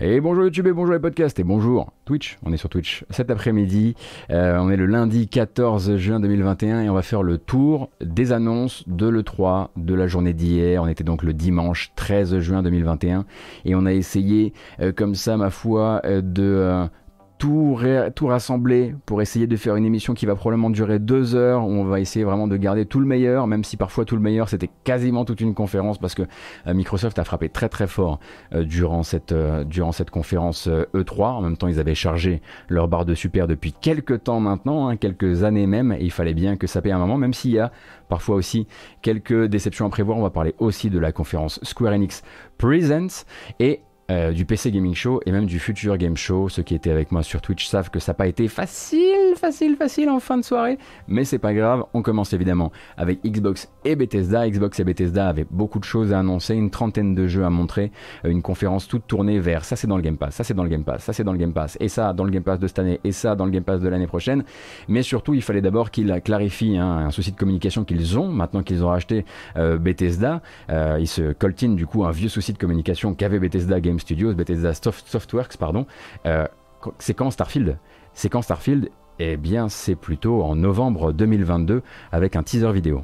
Et bonjour YouTube et bonjour les podcasts et bonjour Twitch, on est sur Twitch cet après-midi, euh, on est le lundi 14 juin 2021 et on va faire le tour des annonces de l'E3 de la journée d'hier, on était donc le dimanche 13 juin 2021 et on a essayé euh, comme ça ma foi euh, de tout, rassembler pour essayer de faire une émission qui va probablement durer deux heures, on va essayer vraiment de garder tout le meilleur, même si parfois tout le meilleur c'était quasiment toute une conférence, parce que euh, Microsoft a frappé très très fort euh, durant, cette, euh, durant cette conférence E3. E en même temps, ils avaient chargé leur barre de super depuis quelques temps maintenant, hein, quelques années même, et il fallait bien que ça paye un moment, même s'il y a parfois aussi quelques déceptions à prévoir. On va parler aussi de la conférence Square Enix Presents et euh, du PC Gaming Show et même du Future Game Show. Ceux qui étaient avec moi sur Twitch savent que ça n'a pas été facile, facile, facile en fin de soirée, mais c'est pas grave. On commence évidemment avec Xbox et Bethesda. Xbox et Bethesda avaient beaucoup de choses à annoncer, une trentaine de jeux à montrer, euh, une conférence toute tournée vers ça c'est dans le Game Pass, ça c'est dans le Game Pass, ça c'est dans le Game Pass, et ça dans le Game Pass de cette année, et ça dans le Game Pass de l'année prochaine. Mais surtout, il fallait d'abord qu'ils clarifient hein, un souci de communication qu'ils ont maintenant qu'ils ont racheté euh, Bethesda. ils se coltinent du coup un vieux souci de communication qu'avait Bethesda Game Studios, Bethesda Softworks, pardon. Euh, c'est quand Starfield? C'est quand Starfield? Eh bien, c'est plutôt en novembre 2022 avec un teaser vidéo.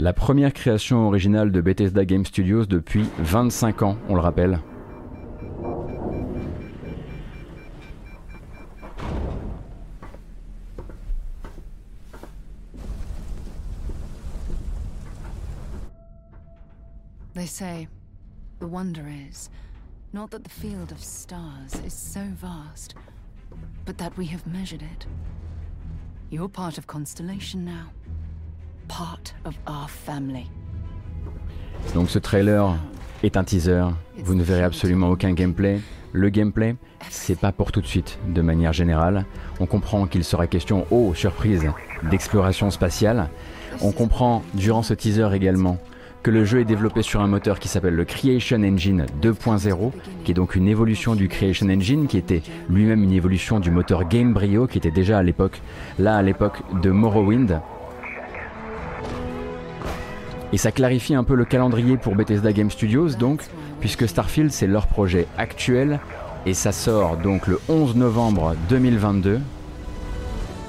La première création originale de Bethesda Game Studios depuis 25 ans, on le rappelle. They say the wonder is not that the field of stars is so vast, but that we have measured it. You're part of Constellation now. Donc ce trailer est un teaser, vous ne verrez absolument aucun gameplay. Le gameplay, c'est pas pour tout de suite, de manière générale. On comprend qu'il sera question, oh surprise, d'exploration spatiale. On comprend durant ce teaser également que le jeu est développé sur un moteur qui s'appelle le Creation Engine 2.0, qui est donc une évolution du Creation Engine, qui était lui-même une évolution du moteur Gamebryo, qui était déjà à l'époque, là à l'époque de Morrowind, et ça clarifie un peu le calendrier pour Bethesda Game Studios, donc, puisque Starfield c'est leur projet actuel, et ça sort donc le 11 novembre 2022,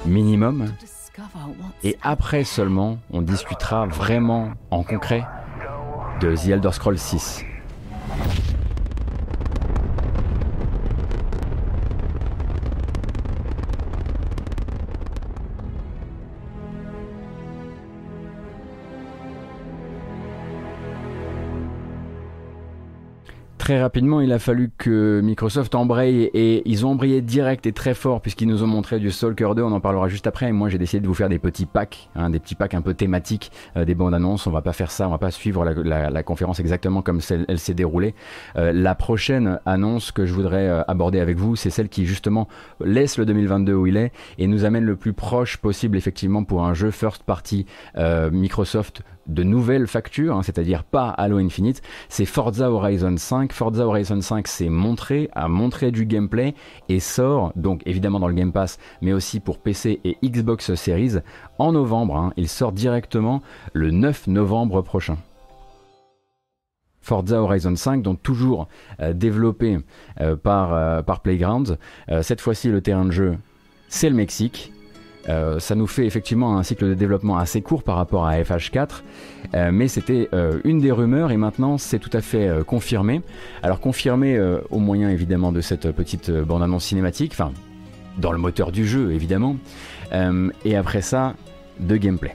minimum. Et après seulement, on discutera vraiment en concret de The Elder Scrolls 6. Très rapidement, il a fallu que Microsoft embraye et ils ont embrayé direct et très fort puisqu'ils nous ont montré du Stalker 2. On en parlera juste après. Et moi, j'ai décidé de vous faire des petits packs, hein, des petits packs un peu thématiques, euh, des bandes annonces. On va pas faire ça, on va pas suivre la, conférence exactement comme elle s'est déroulée. Euh, la prochaine annonce que je voudrais euh, aborder avec vous, c'est celle qui justement laisse le 2022 où il est et nous amène le plus proche possible effectivement pour un jeu first party Microsoft de nouvelles factures, hein, c'est-à-dire pas Halo Infinite, c'est Forza Horizon 5. Forza Horizon 5 s'est montré, a montré du gameplay et sort, donc évidemment dans le Game Pass, mais aussi pour PC et Xbox Series, en novembre. Hein. il sort directement le 9 novembre prochain. Forza Horizon 5, donc toujours euh, développé euh, par, euh, par Playgrounds. cette fois-ci, le terrain de jeu, c'est le Mexique. Euh, ça nous fait effectivement un cycle de développement assez court par rapport à FH4, euh, mais c'était euh, une des rumeurs et maintenant c'est tout à fait confirmé. Alors confirmé au moyen évidemment de cette petite bande-annonce cinématique, enfin dans le moteur du jeu évidemment, et après ça, de gameplay.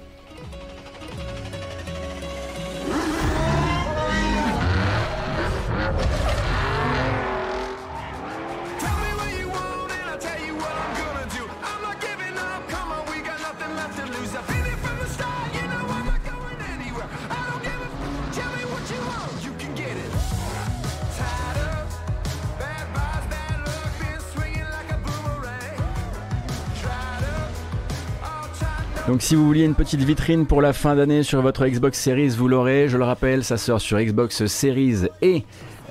Si vous vouliez une petite vitrine pour la fin d'année sur votre Xbox Series, vous l'aurez. Je le rappelle, ça sort sur Xbox Series et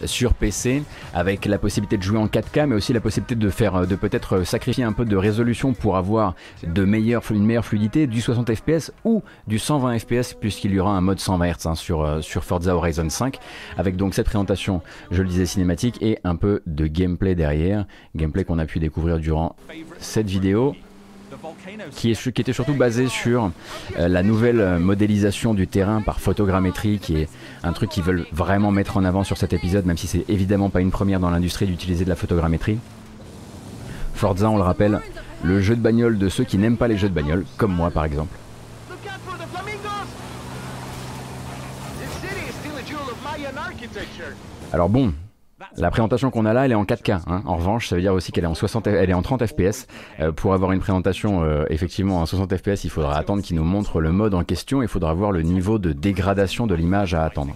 sur PC avec la possibilité de jouer en 4K mais aussi la possibilité de faire de peut-être sacrifier un peu de résolution pour avoir une meilleure fluidité du 60 fps ou du 120 fps puisqu'il y aura un mode 120 Hz hein, sur, euh, sur Forza Horizon 5 avec donc cette présentation je le disais cinématique et un peu de gameplay derrière gameplay qu'on a pu découvrir durant cette vidéo qui, était surtout basé sur euh, la nouvelle euh, modélisation du terrain par photogrammétrie, qui est un truc qu'ils veulent vraiment mettre en avant sur cet épisode, même si c'est évidemment pas une première dans l'industrie d'utiliser de la photogrammétrie. Forza, on le rappelle, le jeu de bagnole de ceux qui n'aiment pas les jeux de bagnole, comme moi par exemple. Alors bon, la présentation qu'on a là, elle est en 4K. Hein. En revanche, ça veut dire aussi qu'elle est en 60, elle est en 30 FPS. Euh, pour avoir une présentation euh, effectivement en 60 FPS, il faudra attendre qu'il nous montre le mode en question. Il faudra voir le niveau de dégradation de l'image à attendre.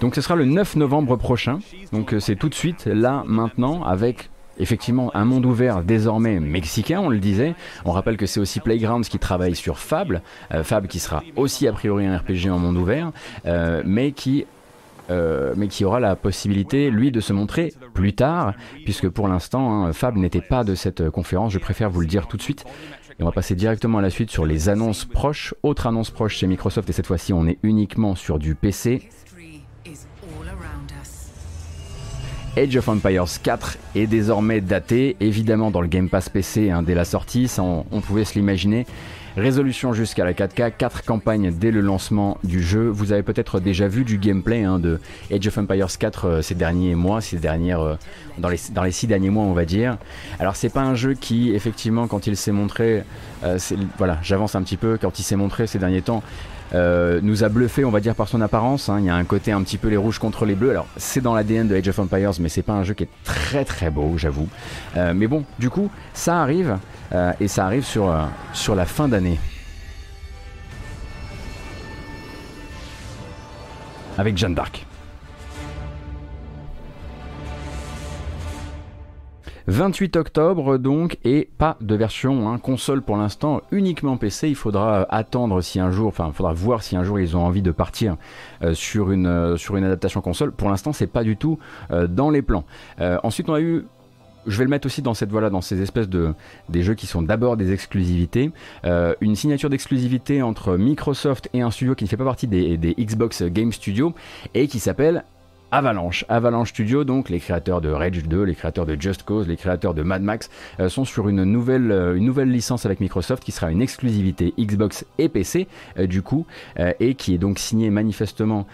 Donc ce sera le 9 novembre prochain. Donc euh, c'est tout de suite, là, maintenant, avec effectivement un monde ouvert désormais mexicain, on le disait. On rappelle que c'est aussi Playgrounds qui travaille sur Fable, euh, Fable qui sera aussi a priori un RPG en monde ouvert, euh, mais qui euh, mais qui aura la possibilité, lui, de se montrer plus tard, puisque pour l'instant, hein, Fable n'était pas de cette conférence, je préfère vous le dire tout de suite. Et on va passer directement à la suite sur les annonces proches. Autre annonce proche chez Microsoft, et cette fois-ci, on est uniquement sur du PC. Age of Empires 4 est désormais daté, évidemment dans le Game Pass PC hein, dès la sortie, ça on, pouvait se l'imaginer. Résolution jusqu'à la 4K, 4 campagnes dès le lancement du jeu. Vous avez peut-être déjà vu du gameplay hein, de Age of Empires 4 euh, ces derniers mois, ces dernières, euh, dans, les, dans les 6 derniers mois on va dire. Alors c'est pas un jeu qui effectivement quand il s'est montré, euh, voilà j'avance un petit peu, quand il s'est montré ces derniers temps, euh, nous a bluffé, on va dire, par son apparence. Hein. Il y a un côté un petit peu les rouges contre les bleus. Alors, c'est dans l'ADN de Age of Empires, mais c'est pas un jeu qui est très très beau, j'avoue. Euh, mais bon, du coup, ça arrive, euh, et ça arrive sur, sur la fin d'année. Avec Jeanne d'Arc. 28 octobre donc et pas de version hein, console pour l'instant, uniquement PC. Il faudra attendre si un jour, enfin il faudra voir si un jour ils ont envie de partir euh, sur, une, euh, sur une adaptation console. Pour l'instant c'est pas du tout euh, dans les plans. ensuite on a eu je vais le mettre aussi dans cette voilà dans ces espèces de des jeux qui sont d'abord des exclusivités une signature d'exclusivité entre Microsoft et un studio qui ne fait pas partie des Xbox Game Studios et qui s'appelle Avalanche. Avalanche Studio, donc les créateurs de Rage 2, les créateurs de Just Cause, les créateurs de Mad Max, euh, sont sur une nouvelle, euh, une nouvelle licence avec Microsoft qui sera une exclusivité Xbox et PC euh, du coup, et qui est donc signée manifestement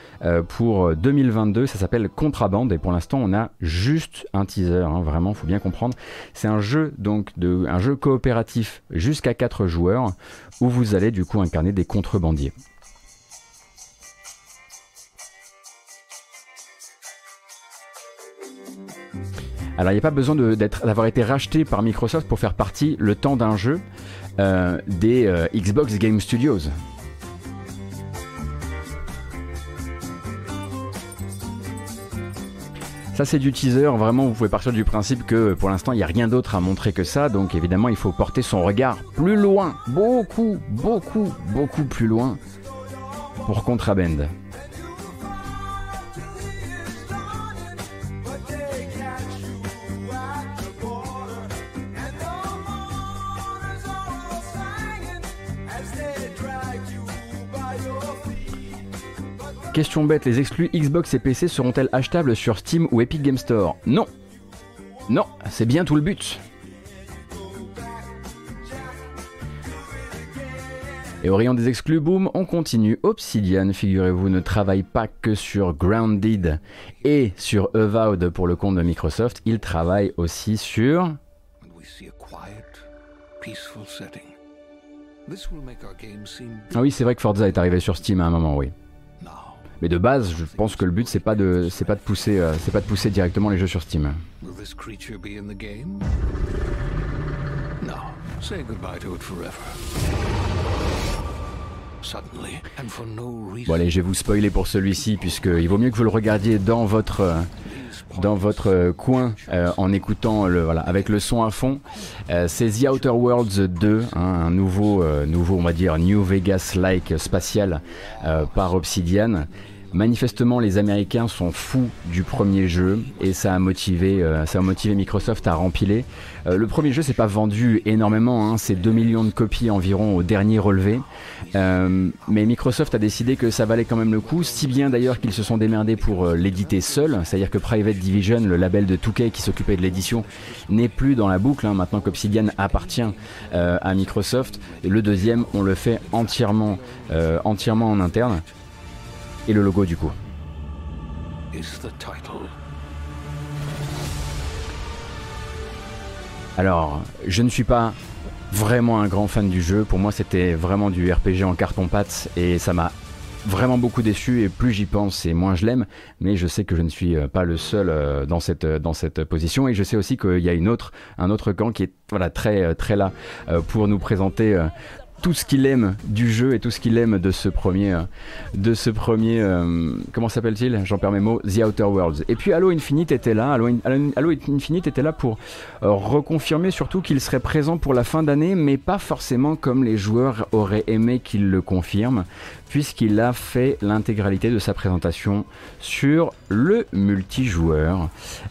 pour 2022. Ça s'appelle Contrabande et pour l'instant on a juste un teaser, hein, vraiment, faut bien comprendre. C'est un jeu donc de, un jeu coopératif jusqu'à 4 joueurs où vous allez du coup incarner des contrebandiers. Alors il n'y a pas besoin d'avoir été racheté par Microsoft pour faire partie le temps d'un jeu euh, des euh, Xbox Game Studios. Ça c'est du teaser, vraiment vous pouvez partir du principe que pour l'instant il n'y a rien d'autre à montrer que ça, donc évidemment il faut porter son regard plus loin, beaucoup, beaucoup, beaucoup plus loin pour Contraband. Question bête, les exclus Xbox et PC seront-elles achetables sur Steam ou Epic Game Store? Non Non, c'est bien tout le but Et au rayon des exclus, boom, on continue. Obsidian, figurez-vous, ne travaille pas que sur Grounded et sur Avowed pour le compte de Microsoft, il travaille aussi sur... Ah oui, c'est vrai que Forza est arrivé sur Steam à un moment, oui. Mais de base, je pense que le but c'est pas de c'est pas de pousser euh, c'est pas de pousser directement les jeux sur Steam. Bon allez, je vais vous spoiler pour celui-ci puisqu'il vaut mieux que vous le regardiez dans votre dans votre coin en écoutant le voilà avec le son à fond. c'est The Outer Worlds 2, hein, un nouveau nouveau on va dire New Vegas-like spatial par Obsidian. Manifestement, les Américains sont fous du premier jeu et ça a motivé, euh, ça a motivé Microsoft à rempiler. Euh, le premier jeu s'est pas vendu énormément, hein, c'est 2 millions de copies environ au dernier relevé. Euh, mais Microsoft a décidé que ça valait quand même le coup, si bien d'ailleurs qu'ils se sont démerdés pour l'éditer seul, c'est-à-dire que Private Division, le label de 2K qui s'occupait de l'édition, n'est plus dans la boucle, hein, maintenant qu'Obsidian appartient à Microsoft. Le deuxième, on le fait entièrement, entièrement en interne et le logo du coup. Alors, je ne suis pas vraiment un grand fan du jeu. Pour moi, c'était vraiment du RPG en carton-pâte et ça m'a vraiment beaucoup déçu et plus j'y pense et moins je l'aime mais je sais que je ne suis euh, pas le seul euh, dans cette dans cette position et je sais aussi qu'il y a une autre un autre camp qui est voilà très très là euh, pour nous présenter tout ce qu'il aime du jeu et tout ce qu'il aime de ce premier, euh, de ce premier, euh, comment s'appelle-t-il? J'en perds mes mots, The Outer Worlds. Et puis Halo Infinite était là, Halo, Infinite était là pour euh, reconfirmer surtout qu'il serait présent pour la fin d'année, mais pas forcément comme les joueurs auraient aimé qu'il le confirme, puisqu'il a fait l'intégralité de sa présentation sur le multijoueur.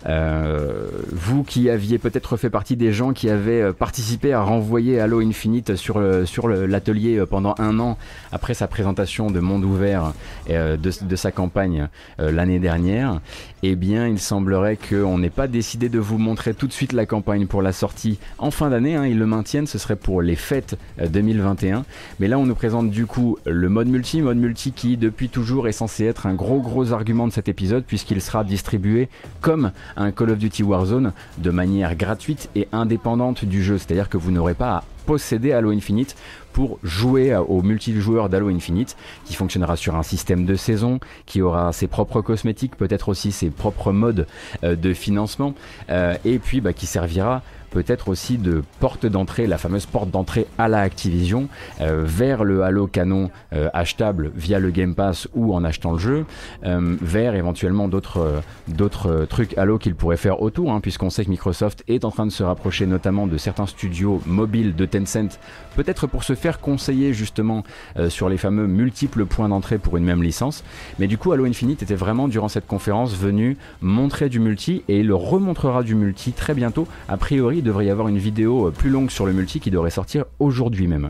Euh, vous qui aviez peut-être fait partie des gens qui avaient euh, participé à renvoyer Halo Infinite sur, sur l'atelier euh, pendant un an après sa présentation de Monde Ouvert de, sa campagne l'année dernière, eh bien il semblerait qu'on n'ait pas décidé de vous montrer tout de suite la campagne pour la sortie en fin d'année. Hein, ils le maintiennent, ce serait pour les fêtes 2021. Mais là on nous présente du coup le mode mode multi qui depuis toujours est censé être un gros gros argument de cet épisode puisqu'il sera distribué comme un Call of Duty Warzone de manière gratuite et indépendante du jeu. C'est-à-dire que vous n'aurez pas à posséder Halo Infinite pour jouer au multijoueur d'Halo Infinite qui fonctionnera sur un système de saison, qui aura ses propres cosmétiques, peut-être aussi ses propres modes euh, de financement euh, et puis bah, qui servira peut-être aussi de porte d'entrée, la fameuse porte d'entrée à la Activision, euh, vers le Halo canon euh, achetable via le Game Pass ou en achetant le jeu, euh, vers éventuellement d'autres d'autres trucs Halo qu'il pourrait faire autour, hein, puisqu'on sait que Microsoft est en train de se rapprocher notamment de certains studios mobiles de Tencent, peut-être pour se faire conseiller justement sur les fameux multiples points d'entrée pour une même licence. Mais du coup, Halo Infinite était vraiment durant cette conférence venu montrer du multi et il le remontrera du multi très bientôt. A priori, devrait y avoir une vidéo euh, plus longue sur le multi qui devrait sortir aujourd'hui même.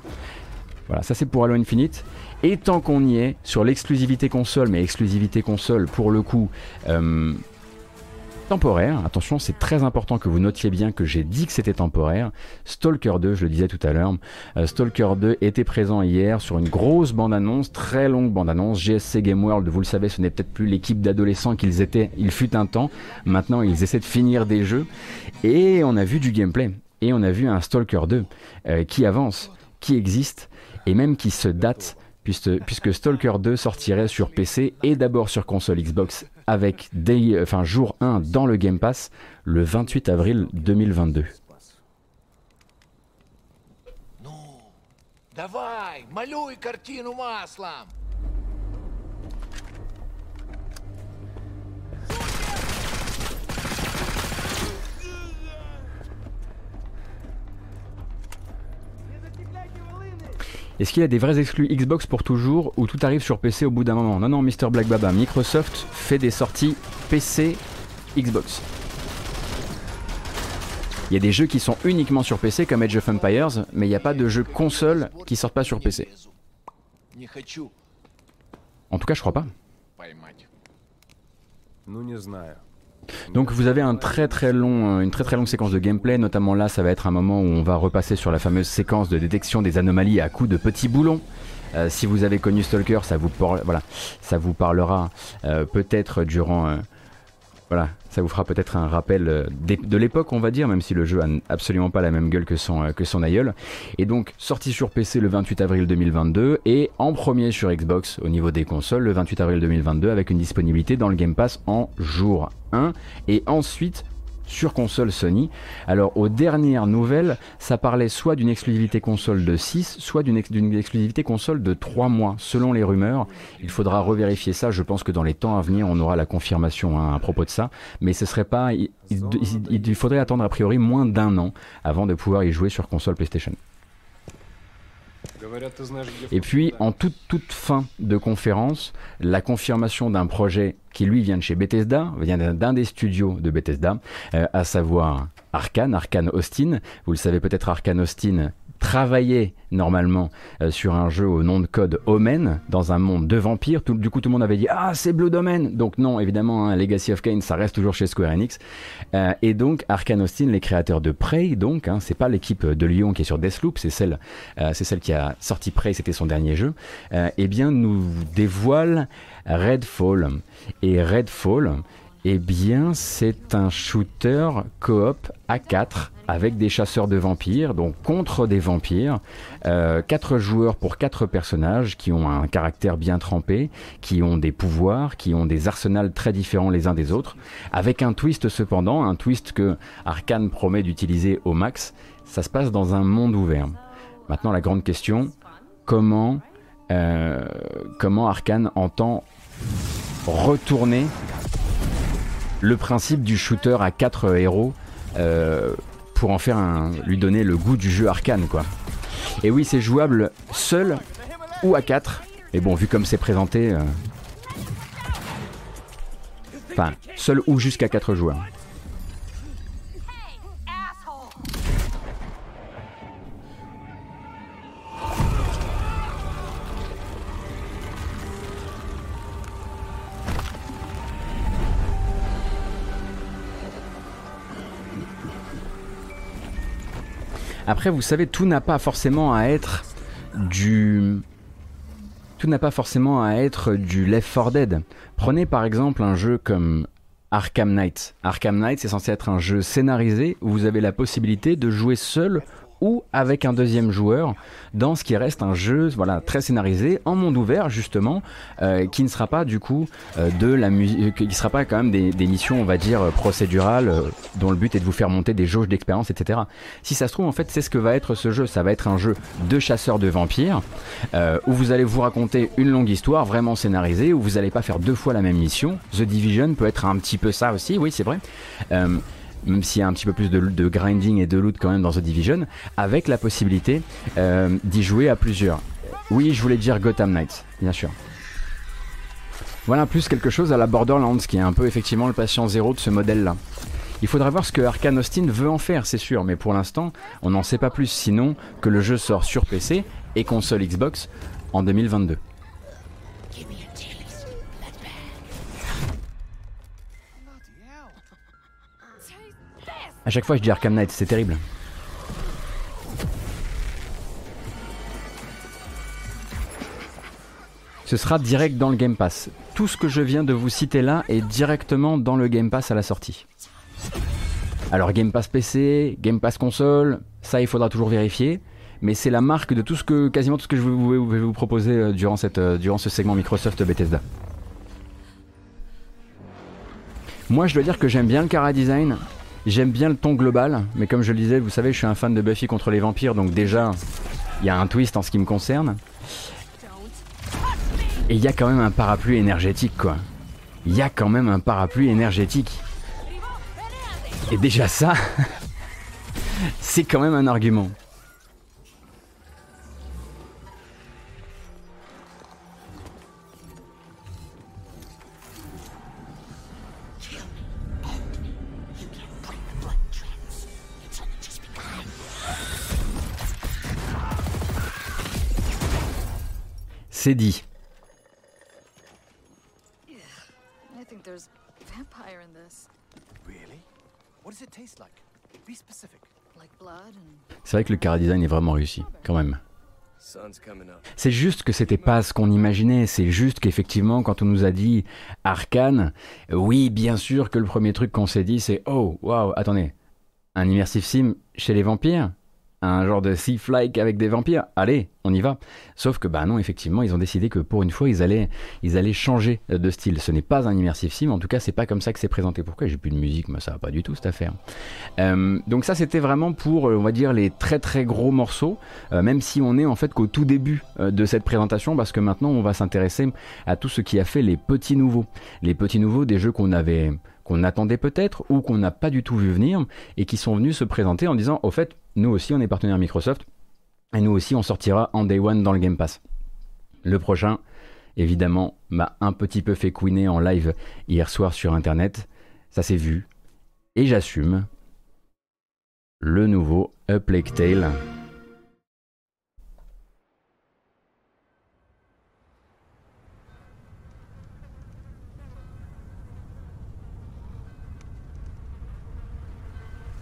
Voilà, ça c'est pour Halo Infinite. Et tant qu'on y est, sur l'exclusivité console, mais exclusivité console pour le coup, euh, temporaire. Attention, c'est très important que vous notiez bien que j'ai dit que c'était temporaire. Stalker 2, je le disais tout à l'heure, euh, Stalker 2 était présent hier sur une grosse bande-annonce, très longue bande-annonce. GSC Game World, vous le savez, ce n'est peut-être plus l'équipe d'adolescents qu'ils étaient, il fut un temps. Maintenant, ils essaient de finir des jeux. Et on a vu du gameplay. Et on a vu un Stalker 2 euh, qui avance, qui existe, et même qui se date puisque, Stalker 2 sortirait sur PC et d'abord sur console Xbox avec enfin, jour 1 dans le Game Pass le 28 avril 2022. Est-ce qu'il y a des vrais exclus Xbox pour toujours ou tout arrive sur PC au bout d'un moment Non, non, Mr. Black Baba, Microsoft fait des sorties PC, Xbox. Il y a des jeux qui sont uniquement sur PC comme Age of Empires, mais il n'y a pas de jeux console qui sortent pas sur PC. En tout cas, je crois pas. Donc vous avez euh, une très très longue séquence de gameplay, notamment là ça va être un moment où on va repasser sur la fameuse séquence de détection des anomalies à coups de petits boulons. Euh, si vous avez connu Stalker, ça vous, voilà, ça vous parlera euh, peut-être durant voilà, ça vous fera peut-être un rappel euh, de l'époque, on va dire, même si le jeu a absolument pas la même gueule que son, euh, que son aïeul. Et donc, sorti sur PC le 28 avril 2022 et en premier sur Xbox au niveau des consoles le 28 avril 2022 avec une disponibilité dans le Game Pass en jour 1 et ensuite sur console Sony. Alors aux dernières nouvelles, ça parlait soit d'une exclusivité console de 6, soit d'une exclusivité console de 3 mois, selon les rumeurs. Il faudra revérifier ça, je pense que dans les temps à venir, on aura la confirmation hein, à propos de ça, mais ce serait pas... il faudrait attendre a priori moins d'un an avant de pouvoir y jouer sur console PlayStation. Et puis, en toute, toute fin de conférence, la confirmation d'un projet qui, lui, vient de chez Bethesda, vient d'un des studios de Bethesda, euh, à savoir Arkane, Arkane Austin. Vous le savez peut-être, Arkane Austin travailler normalement euh, sur un jeu au nom de code Omen dans un monde de vampires. Tout, du coup, tout le monde avait dit Ah, c'est Blood Omen Donc, non, évidemment, hein, Legacy of Kain, ça reste toujours chez Square Enix. Euh, et donc, Arkane Austin, les créateurs de Prey, donc, hein, c'est pas l'équipe de Lyon qui est sur Deathloop, c'est celle, euh, c'est celle qui a sorti Prey, c'était son dernier jeu, eh bien, nous dévoile Redfall. Et Redfall, eh bien, c'est un shooter coop à 4 avec des chasseurs de vampires, donc contre des vampires. Euh, quatre joueurs pour quatre personnages qui ont un caractère bien trempé, qui ont des pouvoirs, qui ont des arsenals très différents les uns des autres, avec un twist cependant, un twist que Arkane promet d'utiliser au max. Ça se passe dans un monde ouvert. Maintenant, la grande question, comment, euh, comment Arkane entend retourner le principe du shooter à quatre héros euh, pour en faire lui donner le goût du jeu arcane quoi. Et oui, c'est jouable seul ou à 4. Et bon, vu comme c'est présenté, euh, enfin, seul ou jusqu'à 4 joueurs. Après, vous savez, tout n'a pas forcément à être du... Tout n'a pas forcément à être du Left 4 Dead. Prenez par exemple un jeu comme Arkham Knight. Arkham Knight, c'est censé être un jeu scénarisé où vous avez la possibilité de jouer seul ou avec un deuxième joueur dans ce qui reste un jeu voilà très scénarisé en monde ouvert justement euh, qui ne sera pas du coup euh, de la musique euh, qui sera pas quand même des, missions on va dire procédurales dont le but est de vous faire monter des jauges d'expérience etc si ça se trouve en fait c'est ce que va être ce jeu. Ça va être un jeu de chasseurs de vampires où vous allez vous raconter une longue histoire vraiment scénarisée où vous n'allez pas faire deux fois la même mission. The Division peut être un petit peu ça aussi oui c'est vrai même s'il y a un petit peu plus de, grinding et de loot quand même dans The Division, avec la possibilité euh, d'y jouer à plusieurs. Oui, je voulais dire Gotham Knights, bien sûr. Voilà plus quelque chose à la Borderlands, qui est un peu effectivement le patient zéro de ce modèle-là. Il faudra voir ce que Arkane Austin veut en faire, c'est sûr, mais pour l'instant, on n'en sait pas plus, sinon que le jeu sort sur PC et console Xbox en 2022. À chaque fois, je dis Arkham Knight, c'est terrible. Ce sera direct dans le Game Pass. Tout ce que je viens de vous citer là est directement dans le Game Pass à la sortie. Alors Game Pass PC, Game Pass console, ça il faudra toujours vérifier. Mais c'est la marque de tout ce que, quasiment tout ce que je vais vous, proposer euh, durant, cette, euh, durant ce segment Microsoft Bethesda. Moi je dois dire que j'aime bien le Cara Design. J'aime bien le ton global, mais comme je le disais, vous savez, je suis un fan de Buffy contre les vampires, donc déjà, il y a un twist en ce qui me concerne. Et il y a quand même un parapluie énergétique, quoi. Il y a quand même un parapluie énergétique. Et déjà ça, c'est quand même un argument. C'est dit. C'est vrai que le cara design est vraiment réussi, quand même. C'est juste que c'était pas ce qu'on imaginait, c'est juste qu'effectivement quand on nous a dit Arcane, oui bien sûr que le premier truc qu'on s'est dit c'est oh waouh attendez, un immersive sim chez les vampires? Un genre de Thief-like avec des vampires. Allez, on y va. Sauf que bah non, effectivement, ils ont décidé que pour une fois, ils allaient, changer de style. Ce n'est pas un immersive sim, en tout cas, c'est pas comme ça que c'est présenté. Pourquoi? J'ai plus de musique Moi, ça va pas du tout cette affaire. Euh, donc ça, c'était vraiment pour, on va dire, les très très gros morceaux. Euh, même si on est en fait qu'au tout début euh, de cette présentation, parce que maintenant, on va s'intéresser à tout ce qui a fait les petits nouveaux, les petits nouveaux des jeux qu'on avait qu'on attendait peut-être ou qu'on n'a pas du tout vu venir et qui sont venus se présenter en disant au fait nous aussi on est partenaire Microsoft et nous aussi on sortira en day one dans le Game Pass. Le prochain évidemment m'a un petit peu fait couiner en live hier soir sur internet, ça s'est vu et j'assume le nouveau A Plague Tale.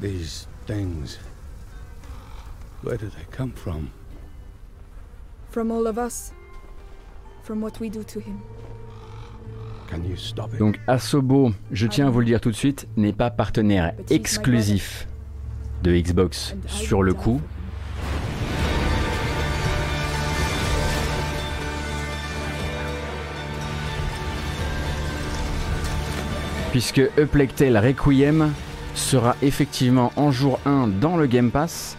These things. Where do they come from? From all of us. From what we do to him. Can you stop it? Donc Asobo, je tiens à vous le dire tout de suite, n'est pas partenaire exclusif de Xbox sur le coup. Puisque Tale Requiem sera effectivement en jour 1 dans le Game Pass,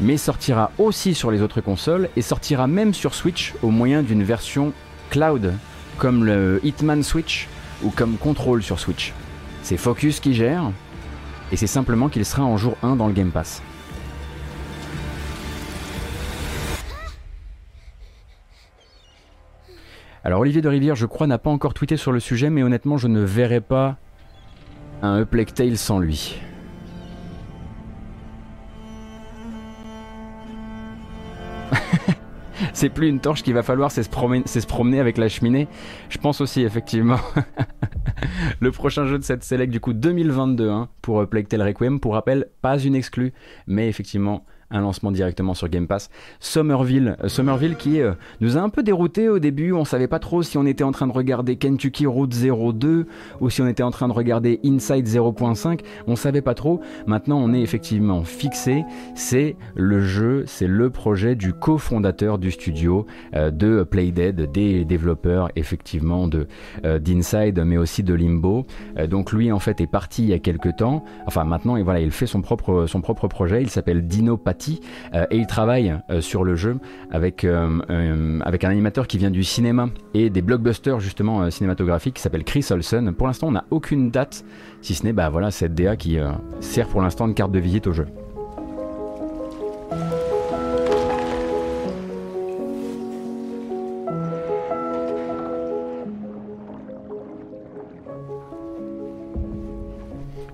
mais sortira aussi sur les autres consoles et sortira même sur Switch au moyen d'une version cloud, comme le Hitman Switch ou comme Control sur Switch. C'est Focus qui gère, et c'est simplement qu'il sera en jour 1 dans le Game Pass. Alors Olivier de Rivière, je crois, n'a pas encore tweeté sur le sujet, mais honnêtement, je ne verrai pas un A Tale sans lui. c'est plus une torche qu'il va falloir, c'est se, promener avec la cheminée. Je pense aussi, effectivement. le prochain jeu de cette select, du coup, 2022 hein, pour Plague Tale Requiem. Pour rappel, pas une exclue, mais effectivement un lancement directement sur Game Pass. Somerville, euh, Somerville qui euh, nous a un peu dérouté au début, on savait pas trop si on était en train de regarder Kentucky Route 02 ou si on était en train de regarder Inside 0.5, on savait pas trop. Maintenant, on est effectivement fixé, c'est le jeu, c'est le projet du cofondateur du studio euh, de Playdead, des développeurs effectivement de d'Inside mais aussi de Limbo. donc lui en fait est parti il y a quelques temps. Enfin maintenant et voilà, il fait son propre son propre projet, il s'appelle Dino euh, et il travaille euh, sur le jeu avec, euh, avec un animateur qui vient du cinéma et des blockbusters justement cinématographiques qui s'appelle Chris Olsen. Pour l'instant, on n'a aucune date, si ce n'est bah, voilà, cette DA qui sert pour l'instant de carte de visite au jeu.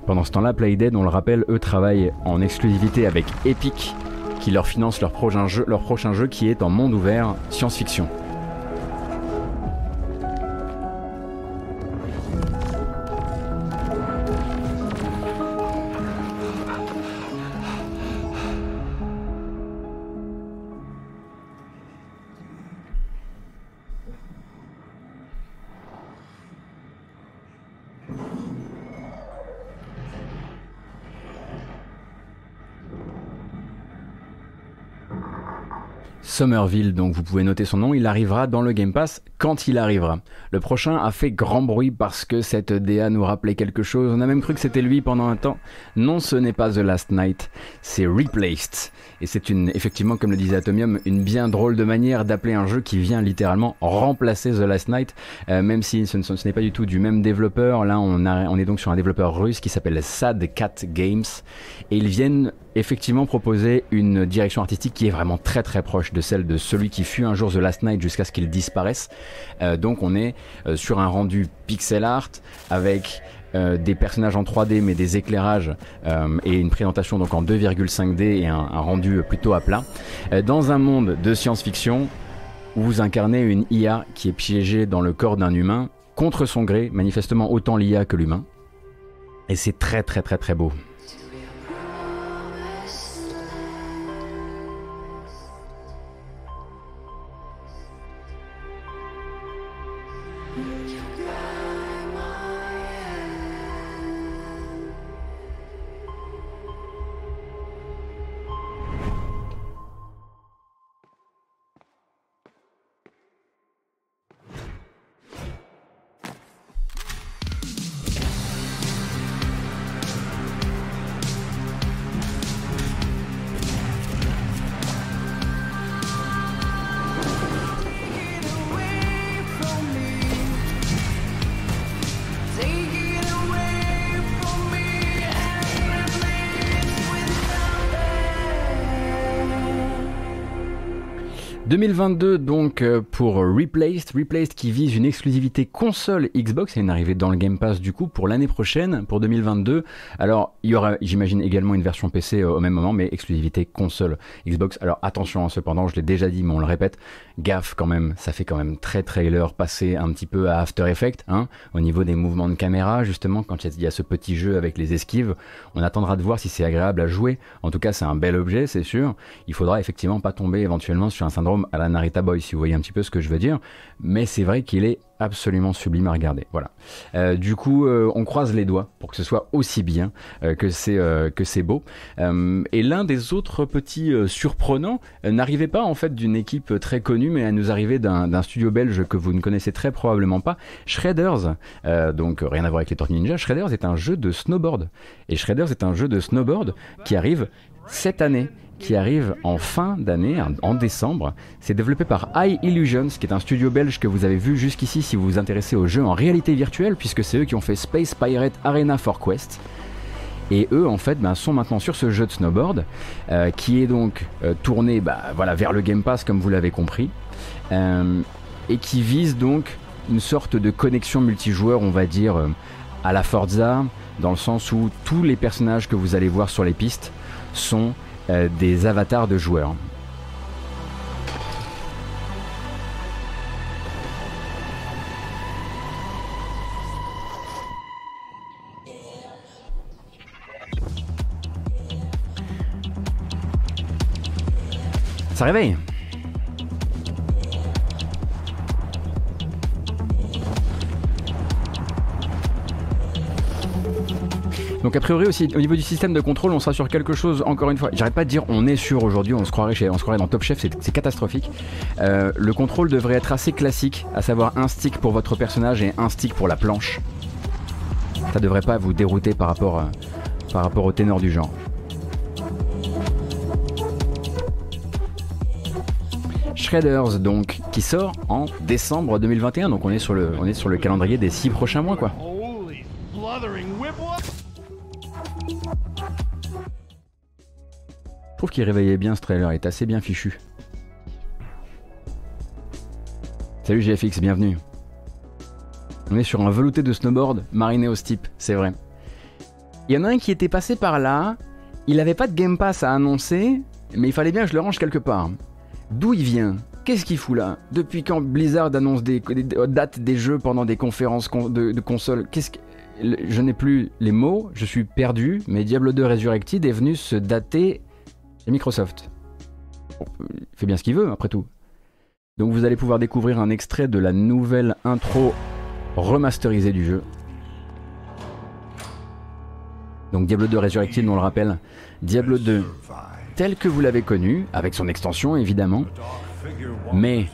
Pendant ce temps-là, Playdead, on le rappelle, eux travaillent en exclusivité avec Epic, qui leur finance leur prochain jeu, leur prochain jeu qui est en monde ouvert science-fiction. Somerville, donc vous pouvez noter son nom, il arrivera dans le Game Pass quand il arrivera. Le prochain a fait grand bruit parce que cette DA nous rappelait quelque chose, on a même cru que c'était lui pendant un temps. Non, ce n'est pas The Last Night, c'est Replaced. Et c'est une, effectivement, comme le disait Atomium, une bien drôle de manière d'appeler un jeu qui vient littéralement remplacer The Last Night, euh, même si ce, n'est pas du tout du même développeur. Là, on, on est donc sur un développeur russe qui s'appelle Sad Cat Games, et ils viennent effectivement proposer une direction artistique qui est vraiment très très proche de celle de celui qui fut un jour The Last Night jusqu'à ce qu'il disparaisse. Euh, donc on est euh, sur un rendu pixel art avec euh, des personnages en 3D mais des éclairages et une présentation donc en 2,5D et un, un, rendu plutôt à plat. dans un monde de science-fiction où vous incarnez une IA qui est piégée dans le corps d'un humain contre son gré, manifestement autant l'IA que l'humain. Et c'est très très très très beau. 2022 donc euh, pour Replaced, Replaced qui vise une exclusivité console Xbox et une arrivée dans le Game Pass du coup pour l'année prochaine, pour 2022. Alors il y aura j'imagine également une version PC euh, au même moment mais exclusivité console Xbox. Alors attention hein, cependant, je l'ai déjà dit mais on le répète, gaffe quand même, ça fait quand même très trailer passer un petit peu à After Effects hein, au niveau des mouvements de caméra justement quand il y a ce petit jeu avec les esquives. On attendra de voir si c'est agréable à jouer. En tout cas c'est un bel objet c'est sûr. Il faudra effectivement pas tomber éventuellement sur un syndrome à la Narita Boy, si vous voyez un petit peu ce que je veux dire. Mais c'est vrai qu'il est absolument sublime à regarder. Voilà. Euh, du coup, euh, on croise les doigts pour que ce soit aussi bien euh, que c'est que c'est beau. et l'un des autres petits surprenants n'arrivait pas en fait d'une équipe très connue, mais elle nous arrivait d'un studio belge que vous ne connaissez très probablement pas, Shredders. donc rien à voir avec les Tortues Ninja. Shredders est un jeu de snowboard. Et Shredders est un jeu de snowboard qui arrive cette année qui arrive en fin d'année, en décembre. C'est développé par High Illusions, qui est un studio belge que vous avez vu jusqu'ici si vous vous intéressez aux jeux en réalité virtuelle, puisque c'est eux qui ont fait Space Pirate Arena for Quest. Et eux, en fait, ben, sont maintenant sur ce jeu de snowboard, euh, qui est donc euh, tourné bah, voilà, vers le Game Pass, comme vous l'avez compris, euh, et qui vise donc une sorte de connexion multijoueur, on va dire, à la Forza, dans le sens où tous les personnages que vous allez voir sur les pistes sont euh, des avatars de joueurs. Ça réveille Donc a priori aussi au niveau du système de contrôle, on sera sur quelque chose. Encore une fois, j'arrête pas de dire on est sûr aujourd'hui, on se croirait chez, on se croirait dans Top Chef, c'est catastrophique. Euh, le contrôle devrait être assez classique, à savoir un stick pour votre personnage et un stick pour la planche. Ça devrait pas vous dérouter par rapport, euh, par rapport au ténor du genre. Shredders donc qui sort en décembre 2021 donc on est sur le on est sur le calendrier des six prochains mois quoi. Trouve qu'il réveillait bien ce trailer, il est assez bien fichu. Salut GFX, bienvenue. On est sur un velouté de snowboard mariné au steep, c'est vrai. Il y en a un qui était passé par là, il n'avait pas de Game Pass à annoncer, mais il fallait bien que je le range quelque part. D'où il vient? Qu'est-ce qu'il fout là? Depuis quand Blizzard annonce des, dates des jeux pendant des conférences de, de consoles? Qu'est-ce que je n'ai plus les mots, je suis perdu, mais Diablo 2 Resurrected est venu se dater chez Microsoft. il fait bien ce qu'il veut, après tout. Donc vous allez pouvoir découvrir un extrait de la nouvelle intro remasterisée du jeu. Donc Diablo 2 Resurrected, on le rappelle, Diablo 2 tel que vous l'avez connu, avec son extension évidemment, mais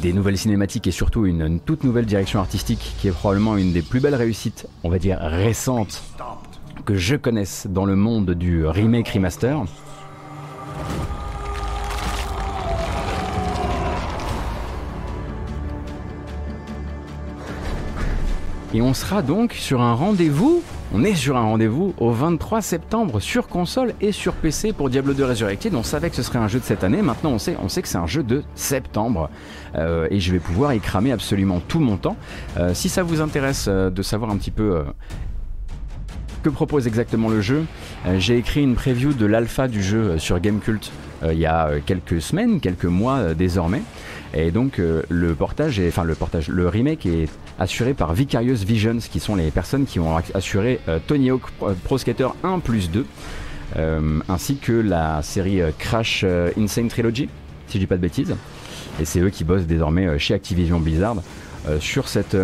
des nouvelles cinématiques et surtout une, toute nouvelle direction artistique qui est probablement une des plus belles réussites, on va dire récentes, que je connaisse dans le monde du remake remaster. Et on sera donc sur un rendez-vous on est sur un rendez-vous au 23 septembre sur console et sur PC pour Diablo 2 Resurrected. On savait que ce serait un jeu de cette année, maintenant on sait, on sait que c'est un jeu de septembre. Euh, et je vais pouvoir y cramer absolument tout mon temps. Euh, si ça vous intéresse euh, de savoir un petit peu propose exactement le jeu, j'ai écrit une preview de l'alpha du jeu sur Gamecult il y a quelques semaines, quelques mois désormais. Et donc le portage, est, enfin le portage, le remake est assuré par Vicarious Visions, qui sont les personnes qui ont assuré euh, Tony Hawk Pro Skater 1 plus 2, euh, ainsi que la série euh, Crash Insane Trilogy, si je dis pas de bêtises. Et c'est eux qui bossent désormais chez Activision Blizzard sur cette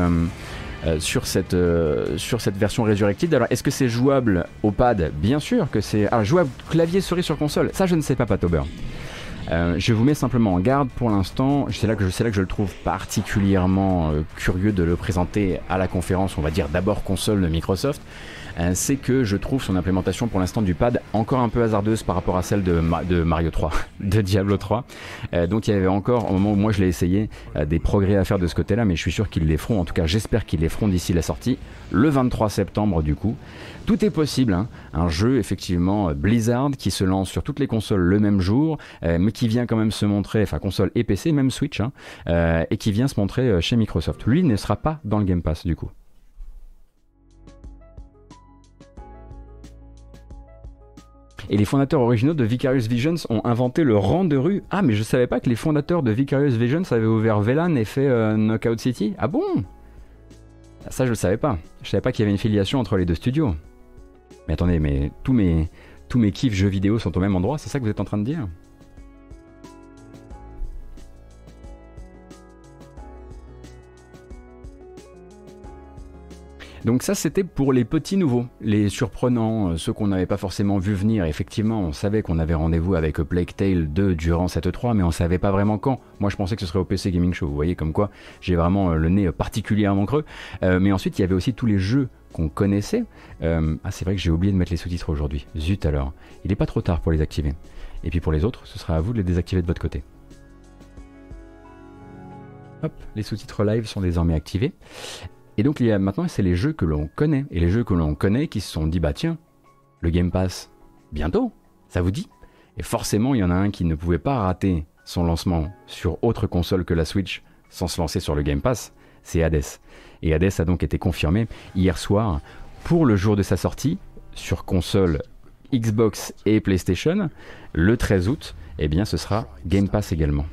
sur cette, sur cette version Resurrected. Alors, est-ce que c'est jouable au pad Bien sûr que c'est. Alors, jouable clavier souris sur console, ça je ne sais pas, Patober. Euh, je vous mets simplement en garde pour l'instant. C'est là que je, là que je le trouve particulièrement euh, curieux de le présenter à la conférence, on va dire d'abord console de Microsoft. Euh, c'est que je trouve son implémentation pour l'instant du pad encore un peu hasardeuse par rapport à celle de, Mario 3, de Diablo 3. donc il y avait encore, au moment où moi je l'ai essayé, des progrès à faire de ce côté-là, mais je suis sûr qu'ils les feront. En tout cas, j'espère qu'ils les feront d'ici la sortie, le 23 septembre du coup. Tout est possible, hein. un jeu effectivement Blizzard qui se lance sur toutes les consoles le même jour, mais qui vient quand même se montrer, enfin console et PC, même Switch, hein, euh, et qui vient se montrer euh, chez Microsoft. Lui ne sera pas dans le Game Pass du coup. Et les fondateurs originaux de Vicarious Visions ont inventé le rang de rue. Ah, mais je savais pas que les fondateurs de Vicarious Visions avaient ouvert VLAN et fait euh, Knockout City. Ah bon? Ça, je le savais pas. Je savais pas qu'il y avait une filiation entre les deux studios. Mais attendez, mais tous mes, tous mes kiffs jeux vidéo sont au même endroit, c'est ça que vous êtes en train de dire? Donc ça c'était pour les petits nouveaux, les surprenants, euh, ceux qu'on n'avait pas forcément vu venir. Effectivement, on savait qu'on avait rendez-vous avec Plague Tale 2 durant cette 3, mais on savait pas vraiment quand. Moi je pensais que ce serait au PC Gaming Show, vous voyez comme quoi j'ai vraiment euh, le nez particulièrement creux. Euh, mais ensuite il y avait aussi tous les jeux qu'on connaissait. ah c'est vrai que j'ai oublié de mettre les sous-titres aujourd'hui. Zut alors, il n'est pas trop tard pour les activer. Et puis pour les autres, ce sera à vous de les désactiver de votre côté. Hop, les sous-titres live sont désormais activés. Et donc il y a maintenant, c'est les jeux que l'on connaît. Et les jeux que l'on connaît qui se sont dit, bah tiens, le Game Pass, bientôt, ça vous dit? Et forcément, il y en a un qui ne pouvait pas rater son lancement sur autre console que la Switch sans se lancer sur le Game Pass, c'est Hades. Et Hades a donc été confirmé hier soir pour le jour de sa sortie sur console Xbox et PlayStation, le 13 août, eh bien ce sera Game Pass également.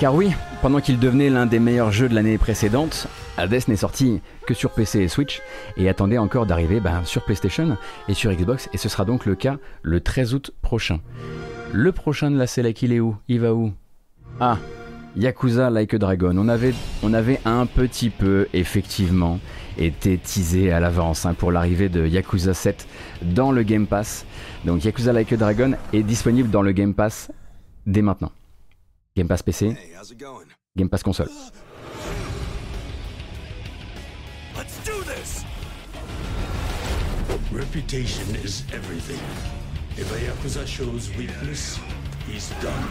Car oui, pendant qu'il devenait l'un des meilleurs jeux de l'année précédente, Hades n'est sorti que sur PC et Switch et attendait encore d'arriver ben, sur PlayStation et sur Xbox et ce sera donc le cas le 13 août prochain. Le prochain de la Select, il est où? Il va où? Ah, Yakuza Like a Dragon. On avait, un petit peu, effectivement, été teasé à l'avance hein, pour l'arrivée de Yakuza 7 dans le Game Pass. Donc Yakuza Like a Dragon est disponible dans le Game Pass dès maintenant. Game Pass PC, Game Pass console. Reputation is everything. If a Yakuza shows weakness, he's done.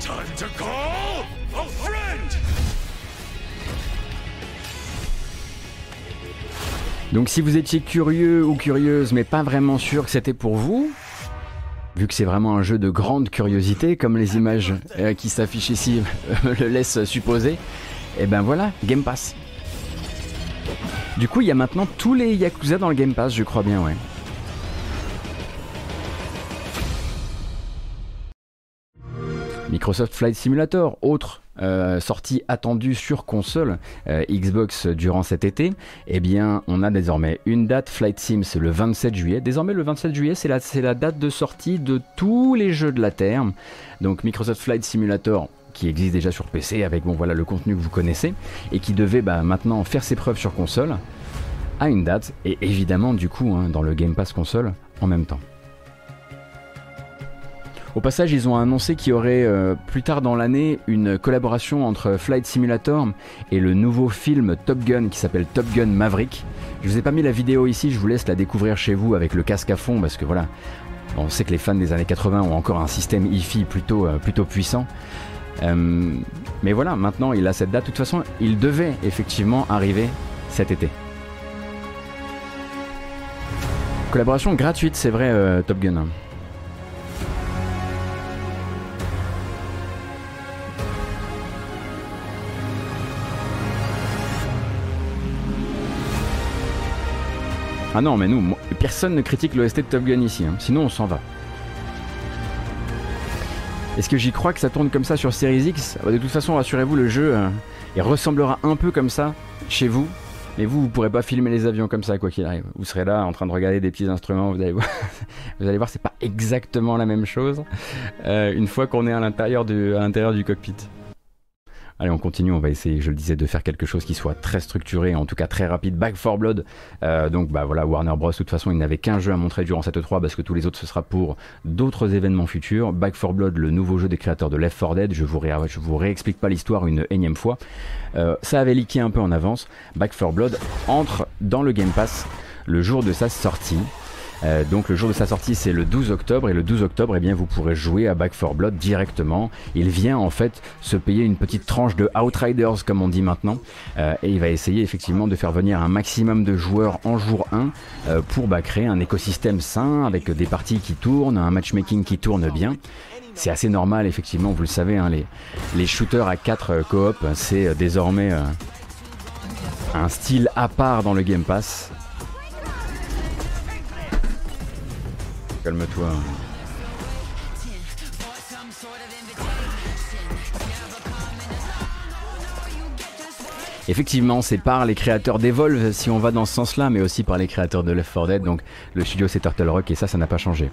Time to call a friend! Donc si vous étiez curieux ou curieuse mais pas vraiment sûr que c'était pour vous, vu que c'est vraiment un jeu de grande curiosité, comme les images euh, qui s'affichent ici le laissent supposer, et eh ben voilà, Game Pass. Du coup, il y a maintenant tous les Yakuza dans le Game Pass, je crois bien, ouais. Microsoft Flight Simulator, autre euh, sortie attendue sur console euh, Xbox durant cet été, eh bien, on a désormais une date. Flight Sim, c'est le 27 juillet. Désormais, le 27 juillet, c'est la, date de sortie de tous les jeux de la Terre. Donc, Microsoft Flight Simulator, qui existe déjà sur PC avec bon voilà le contenu que vous connaissez et qui devait bah, maintenant faire ses preuves sur console a une date et évidemment du coup hein, dans le Game Pass console en même temps. Au passage, ils ont annoncé qu'il y aurait euh, plus tard dans l'année une collaboration entre Flight Simulator et le nouveau film Top Gun qui s'appelle Top Gun Maverick. Je vous ai pas mis la vidéo ici, je vous laisse la découvrir chez vous avec le casque à fond parce que voilà, on sait que les fans des années 80 ont encore un système hi-fi plutôt, euh, plutôt puissant. Euh, mais voilà, maintenant il a cette date. De toute façon, il devait effectivement arriver cet été. Collaboration gratuite, c'est vrai, Top Gun. Ah non, mais nous, personne ne critique l'OST de Top Gun ici, hein. sinon on s'en va. Est-ce que j'y crois que ça tourne comme ça sur Series X? Ah bah, De toute façon, rassurez-vous, le jeu euh, ressemblera un peu comme ça chez vous. Mais vous, vous pourrez pas filmer les avions comme ça, quoi qu'il arrive. Vous serez là en train de regarder des petits instruments, vous allez voir, vous allez voir, c'est pas exactement la même chose euh, une fois qu'on est à l'intérieur du cockpit. Allez, on continue, on va essayer, je le disais, de faire quelque chose qui soit très structuré, en tout cas très rapide. Back for Blood, euh, donc bah voilà, Warner Bros. De toute façon, il n'avait qu'un jeu à montrer durant cette 3 parce que tous les autres ce sera pour d'autres événements futurs. Back for Blood, le nouveau jeu des créateurs de Left 4 Dead, je vous, vous réexplique pas l'histoire une énième fois. Euh, ça avait leaké un peu en avance. Back for Blood entre dans le Game Pass le jour de sa sortie. Euh, donc le jour de sa sortie c'est le 12 octobre et le 12 octobre eh bien vous pourrez jouer à Back 4 Blood directement. Il vient en fait se payer une petite tranche de Outriders comme on dit maintenant euh, et il va essayer effectivement de faire venir un maximum de joueurs en jour 1 euh, pour bah, créer un écosystème sain avec des parties qui tournent, un matchmaking qui tourne bien. C'est assez normal effectivement, vous le savez, hein, les, les shooters à 4 coop c'est désormais un style à part dans le Game Pass. Calme-toi. Effectivement, c'est par les créateurs d'Evolve si on va dans ce sens-là, mais aussi par les créateurs de Left 4 Dead. Donc le studio c'est Turtle Rock et ça, ça n'a pas changé.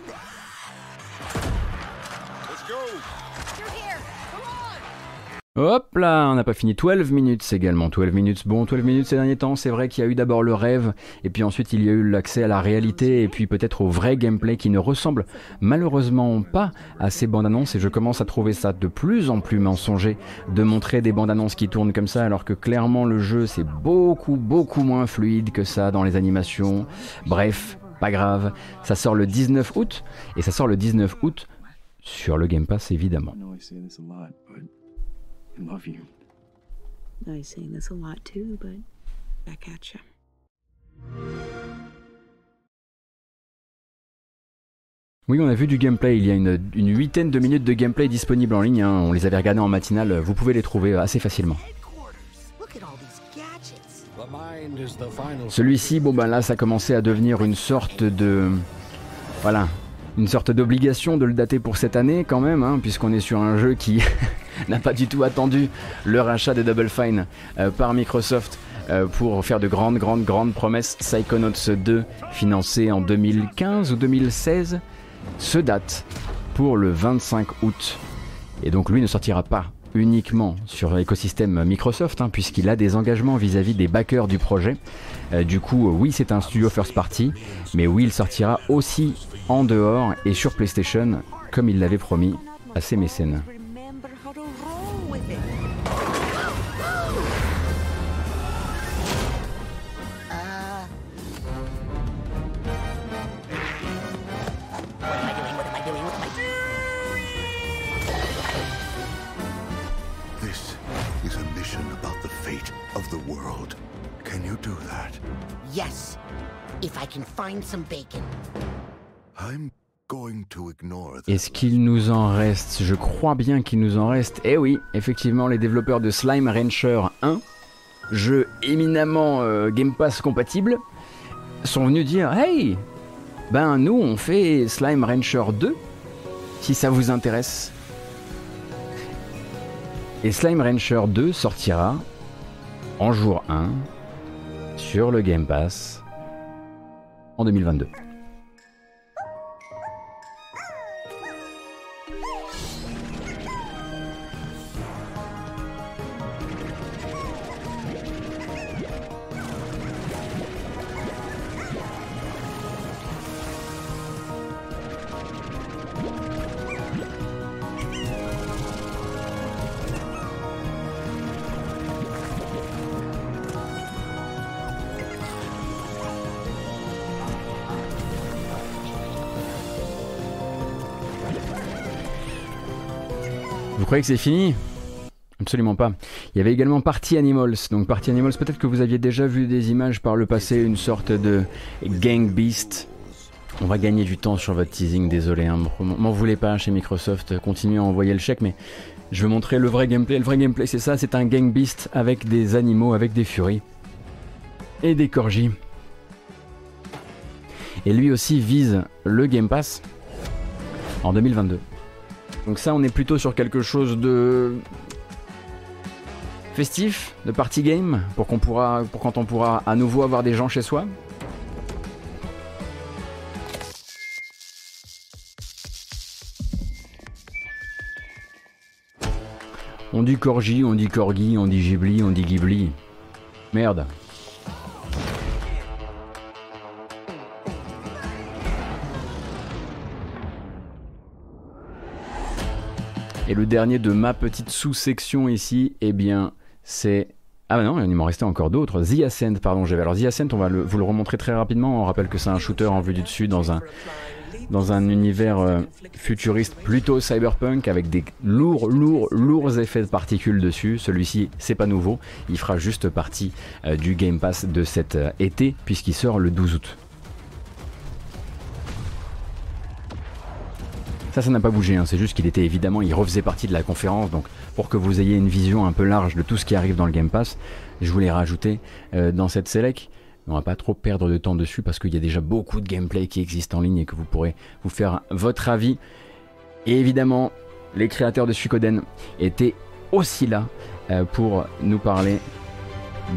Hop là, on n'a pas fini. 12 minutes également. 12 minutes. Bon, 12 minutes ces derniers temps, c'est vrai qu'il y a eu d'abord le rêve, et puis ensuite il y a eu l'accès à la réalité, et puis peut-être au vrai gameplay qui ne ressemble malheureusement pas à ces bandes annonces, et je commence à trouver ça de plus en plus mensonger de montrer des bandes annonces qui tournent comme ça, alors que clairement le jeu c'est beaucoup, beaucoup moins fluide que ça dans les animations. Bref, pas grave. Ça sort le 19 août, et ça sort le 19 août sur le Game Pass évidemment. Love you. I say this a lot too, but back at you. Oui, on a vu du gameplay. Il y a une, une huitaine de minutes de gameplay disponibles en ligne. Hein. On les avait regardés en matinale. Vous pouvez les trouver assez facilement. Celui-ci, bon ben là, ça commençait à devenir une sorte de, voilà, une sorte d'obligation de le dater pour cette année quand même, hein, puisqu'on est sur un jeu qui n'a pas du tout attendu le rachat de Double Fine euh, par Microsoft euh, pour faire de grandes, grandes, grandes promesses. Psychonauts 2, financé en 2015 ou 2016, se date pour le 25 août. Et donc lui ne sortira pas uniquement sur l'écosystème Microsoft, hein, puisqu'il a des engagements vis-à-vis des backers du projet. Euh, du coup, oui, c'est un studio first party, mais oui, il sortira aussi en dehors et sur PlayStation, comme il l'avait promis à ses mécènes. Est-ce qu'il nous en reste? Je crois bien qu'il nous en reste. Eh oui, effectivement, les développeurs de Slime Rancher 1, jeu éminemment euh, Game Pass compatible, sont venus dire Hey Ben nous, on fait Slime Rancher 2, si ça vous intéresse. Et Slime Rancher 2 sortira en jour 1 sur le Game Pass en 2022. Croyez que c'est fini Absolument pas. Il y avait également Party Animals. Donc Party Animals, peut-être que vous aviez déjà vu des images par le passé, une sorte de gang beast. On va gagner du temps sur votre teasing, désolé. Hein. M'en voulez pas chez Microsoft, continuez à envoyer le chèque, mais je vais montrer le vrai gameplay. Le vrai gameplay, c'est ça, c'est un gang beast avec des animaux, avec des furies et des corgis. Et lui aussi vise le Game Pass en 2022. Donc ça, on est plutôt sur quelque chose de festif, de party game, pour, qu'on pourra, pour quand on pourra à nouveau avoir des gens chez soi. On dit Corgi, on dit Corgi, on dit Ghibli, on dit Ghibli. Merde. Et le dernier de ma petite sous-section ici, eh bien, c'est Ah non, il m'en restait encore d'autres. The Ascent, pardon, j'avais. Alors The Ascent, on va vous le remontrer très rapidement. On rappelle que c'est un shooter en vue du dessus dans un, univers euh, futuriste plutôt cyberpunk avec des lourds, lourds, lourds effets de particules dessus. Celui-ci, c'est pas nouveau. Il fera juste partie euh, du Game Pass de cet euh, été puisqu'il sort le 12 août. Ça, ça n'a pas bougé, hein. c'est juste qu'il était évidemment, il refaisait partie de la conférence, donc pour que vous ayez une vision un peu large de tout ce qui arrive dans le Game Pass, je voulais rajouter euh, dans cette select. On va pas trop perdre de temps dessus parce qu'il y a déjà beaucoup de gameplay qui existe en ligne et que vous pourrez vous faire votre avis. Et évidemment, les créateurs de Suikoden étaient aussi là euh, pour nous parler